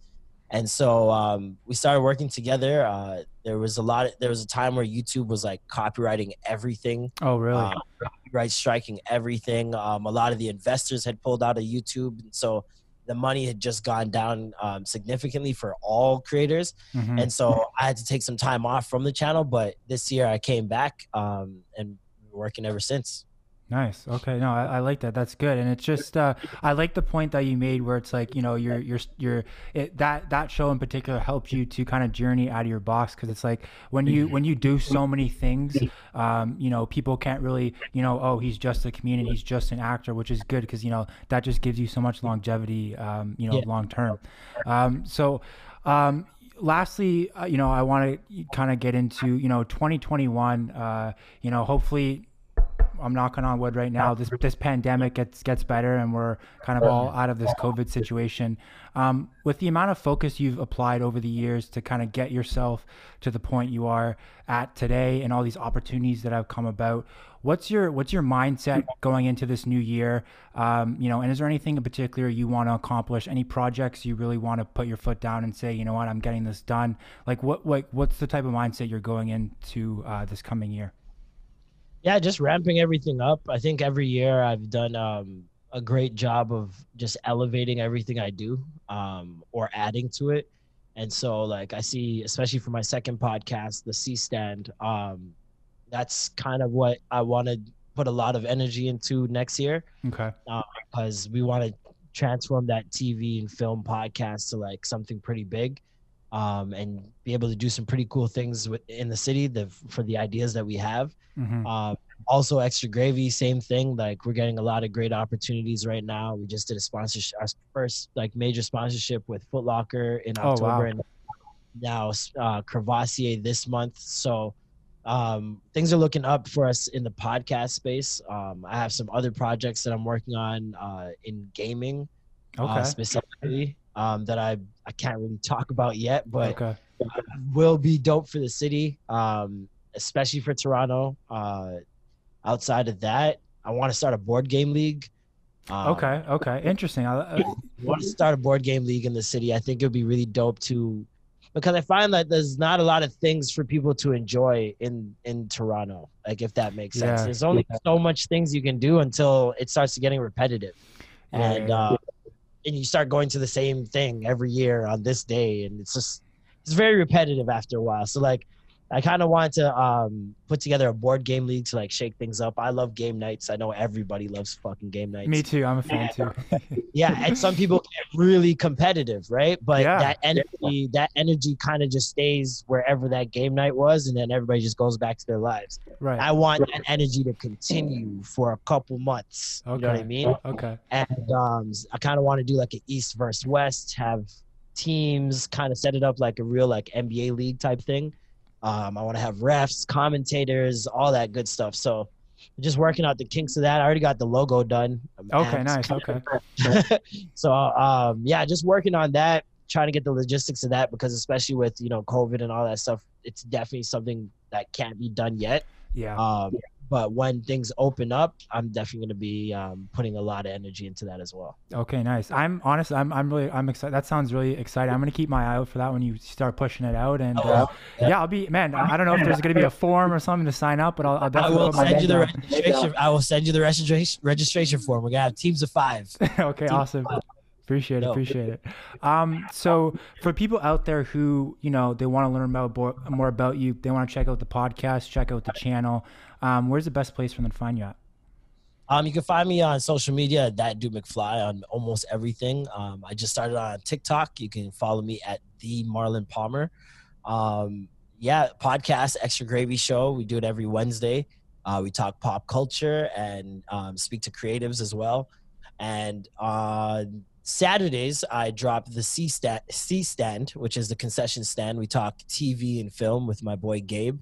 And so um, we started working together. Uh, there was a lot. Of, there was a time where YouTube was like copywriting everything, Oh, really? uh, copyright striking everything. Um, a lot of the investors had pulled out of YouTube, and so the money had just gone down um, significantly for all creators. Mhm. And so I had to take some time off from the channel. But this year I came back um, and working ever since. Nice. Okay. No, I, I like that. That's good. And it's just, uh, I like the point that you made where it's like, you know, you're, you're, you're, it, that, that show in particular helps you to kind of journey out of your box. Cause it's like when you, when you do so many things, um, you know, people can't really, you know, oh, he's just a comedian, he's just an actor, which is good. Cause, you know, that just gives you so much longevity, um, you know, Yeah. long term. Um, so, um, lastly, uh, you know, I want to kind of get into, you know, 2021, uh, you know, hopefully, I'm knocking on wood right now. This this pandemic gets gets better, and we're kind of all out of this COVID situation. Um, with the amount of focus you've applied over the years to kind of get yourself to the point you are at today, and all these opportunities that have come about, what's your what's your mindset going into this new year? Um, you know, and is there anything in particular you want to accomplish? Any projects you really want to put your foot down and say, you know what, I'm getting this done? Like, what what what's the type of mindset you're going into uh, this coming year? Yeah, just ramping everything up. I think every year I've done um, a great job of just elevating everything I do um, or adding to it. And so, like, I see, especially for my second podcast, the C Stand, um, that's kind of what I want to put a lot of energy into next year. Okay. Because uh, we want to transform that TV and film podcast to like something pretty big. Um, and be able to do some pretty cool things with, in the city the, for the ideas that we have. Mm-hmm. Uh, also, extra gravy, same thing. Like we're getting a lot of great opportunities right now. We just did a sponsorship, our first like major sponsorship with Footlocker in October, oh, wow. and now uh, Courvoisier this month. So um, things are looking up for us in the podcast space. Um, I have some other projects that I'm working on uh, in gaming, uh, okay. uh, specifically um, that I I can't really talk about yet, but okay. will be dope for the city, um, especially for Toronto. Uh, outside of that, I want to start a board game league. Um, okay, okay, interesting. I, I want to start a board game league in the city. I think it would be really dope to, because I find that there's not a lot of things for people to enjoy in in Toronto. Like if that makes sense, yeah. there's only so much things you can do until it starts getting repetitive, yeah, and. Uh, and you start going to the same thing every year on this day. And it's just it's very repetitive after a while. So like i kind of wanted to um, put together a board game league to like shake things up. I love game nights. I know everybody loves fucking game nights. Me too. I'm a fan too. Yeah and some people get really competitive right? But yeah. that energy that energy kind of just stays wherever that game night was and then everybody just goes back to their lives. Right. I want that energy to continue for a couple months. Okay. you know what i mean? Okay. And um, i kind of want to do like an east versus west have teams kind of set it up like a real like nba league type thing um, i want to have refs commentators all that good stuff so just working out the kinks of that. I already got the logo done. Okay, nice. Okay. so um, yeah, just working on that, trying to get the logistics of that because especially with you know COVID and all that stuff, it's definitely something that can't be done yet. Yeah. Um, but when things open up, I'm definitely going to be um, putting a lot of energy into that as well. Okay, nice. I'm honestly, I'm, I'm really, I'm excited. That sounds really exciting. I'm going to keep my eye out for that when you start pushing it out. And oh, uh, yeah. yeah. I'll be, man. I don't know if there's going to be a form or something to sign up, but I'll, I'll definitely. I will send you the registration. I will send you the registration registration form. We're gonna have teams of five. okay, Team awesome. Five. Appreciate it. No. Appreciate it. Um, so for people out there who, you know, they want to learn about more about you, they want to check out the podcast, check out the channel. Um, where's the best place for them to find you at? Um, you can find me on social media that dude McFly on almost everything. Um, I just started on TikTok. You can follow me at the Marlon Palmer. Um, yeah, podcast Extra Gravy Show. We do it every Wednesday. Uh, we talk pop culture and um, speak to creatives as well. And on Saturdays, I drop the C stand, C stand, which is the concession stand. We talk TV and film with my boy Gabe.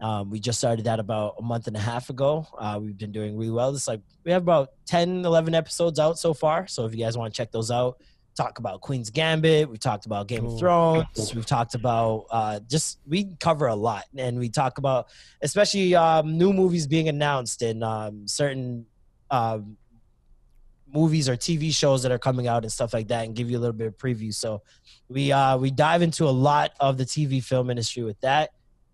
Um, we just started that about a month and a half ago. Uh, we've been doing really well. It's like we have about 10, 11 episodes out so far. So if you guys want to check those out, talk about Queen's Gambit. We've talked about Game of Thrones. We've talked about uh, just we cover a lot, and we talk about especially um, new movies being announced and um, certain um, movies or TV shows that are coming out and stuff like that, and give you a little bit of preview. So we uh, we dive into a lot of the TV film industry with that.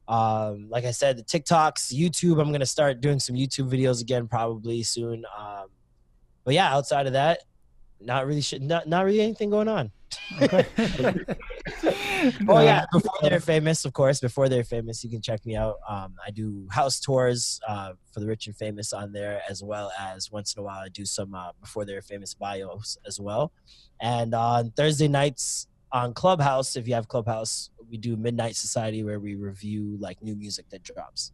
Um, like I said, the TikToks, YouTube. I'm gonna start doing some YouTube videos again probably soon. Um, but yeah, outside of that, not really, sh- not not really anything going on. Okay. oh yeah, before they're famous, of course. Before they're famous, you can check me out. Um, I do house tours uh, for the rich and famous on there, as well as once in a while I do some uh, before they're famous bios as well. And on Thursday nights on Clubhouse, if you have Clubhouse, we do Midnight Society where we review like new music that drops.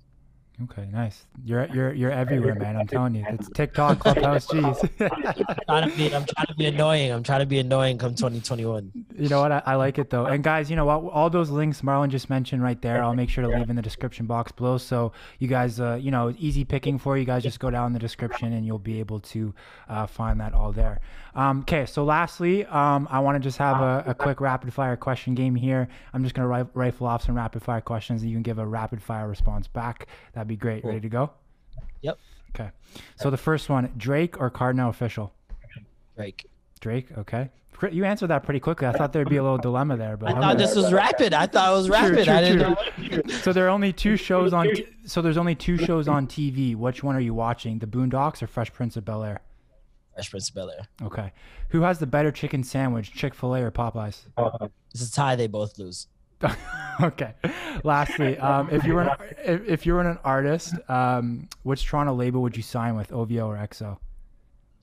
Okay, nice. You're you're you're everywhere, man. I'm telling you, it's TikTok, Clubhouse. Jeez. I'm, trying to be, I'm trying to be annoying. I'm trying to be annoying come 2021. You know what? I, I like it though. And guys, you know what? All those links Marlon just mentioned right there, I'll make sure to leave in the description box below. So you guys, uh, you know, easy picking for you guys. Just go down in the description and you'll be able to uh, find that all there. Um, okay, so lastly, um, I want to just have a, a, quick rapid fire question game here. I'm just gonna rifle off some rapid fire questions, and you can give a rapid fire response back. That'd be great. Cool. Ready to go? Yep. Okay. So the first one, Drake or Cardinal Offishall? Drake. Drake. Okay. You answered that pretty quickly. I thought there'd be a little dilemma there, but I thought this was rapid. I thought it was rapid. true, I didn't true. know. So there are only two shows on. T- so there's only two shows on TV. Which one are you watching? The Boondocks or Fresh Prince of Bel Air? Fresh Prince of Bel Air. Okay. Who has the better chicken sandwich, Chick Fil A or Popeyes? It's a tie. They both lose. okay. Lastly, um, if you were an, if, if you were an artist, um, which Toronto label would you sign with, OVO or XO?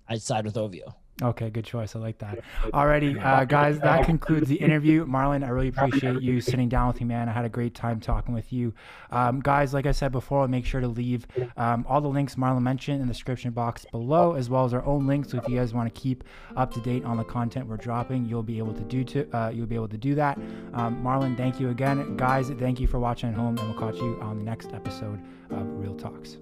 I'd side with OVO. Okay, good choice. I like that. Alrighty, uh, guys, that concludes the interview. Marlon, I really appreciate you sitting down with me, man. I had a great time talking with you. Um, guys, like I said before, I'll make sure to leave um, all the links Marlon mentioned in the description box below, as well as our own links. So if you guys want to keep up to date on the content we're dropping, you'll be able to do to uh, you'll be able to do that. Um, Marlon, thank you again, guys. Thank you for watching at home, and we'll catch you on the next episode of Real Talks.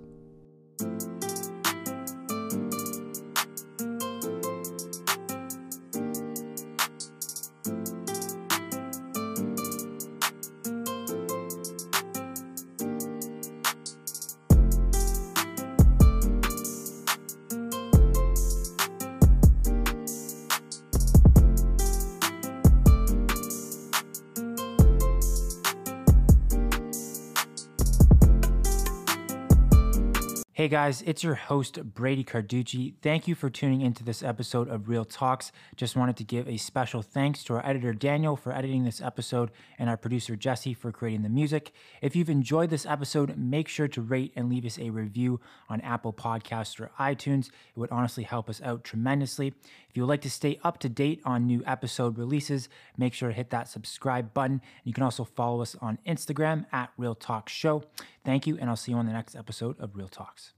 Guys, it's your host, Brady Carducci. Thank you for tuning into this episode of Real Talks. Just wanted to give a special thanks to our editor, Daniel, for editing this episode, and our producer, Jesse, for creating the music. If you've enjoyed this episode, make sure to rate and leave us a review on Apple Podcasts or iTunes. It would honestly help us out tremendously. If you would like to stay up to date on new episode releases, make sure to hit that subscribe button. You can also follow us on Instagram at Real Show. Thank you, and I'll see you on the next episode of Real Talks.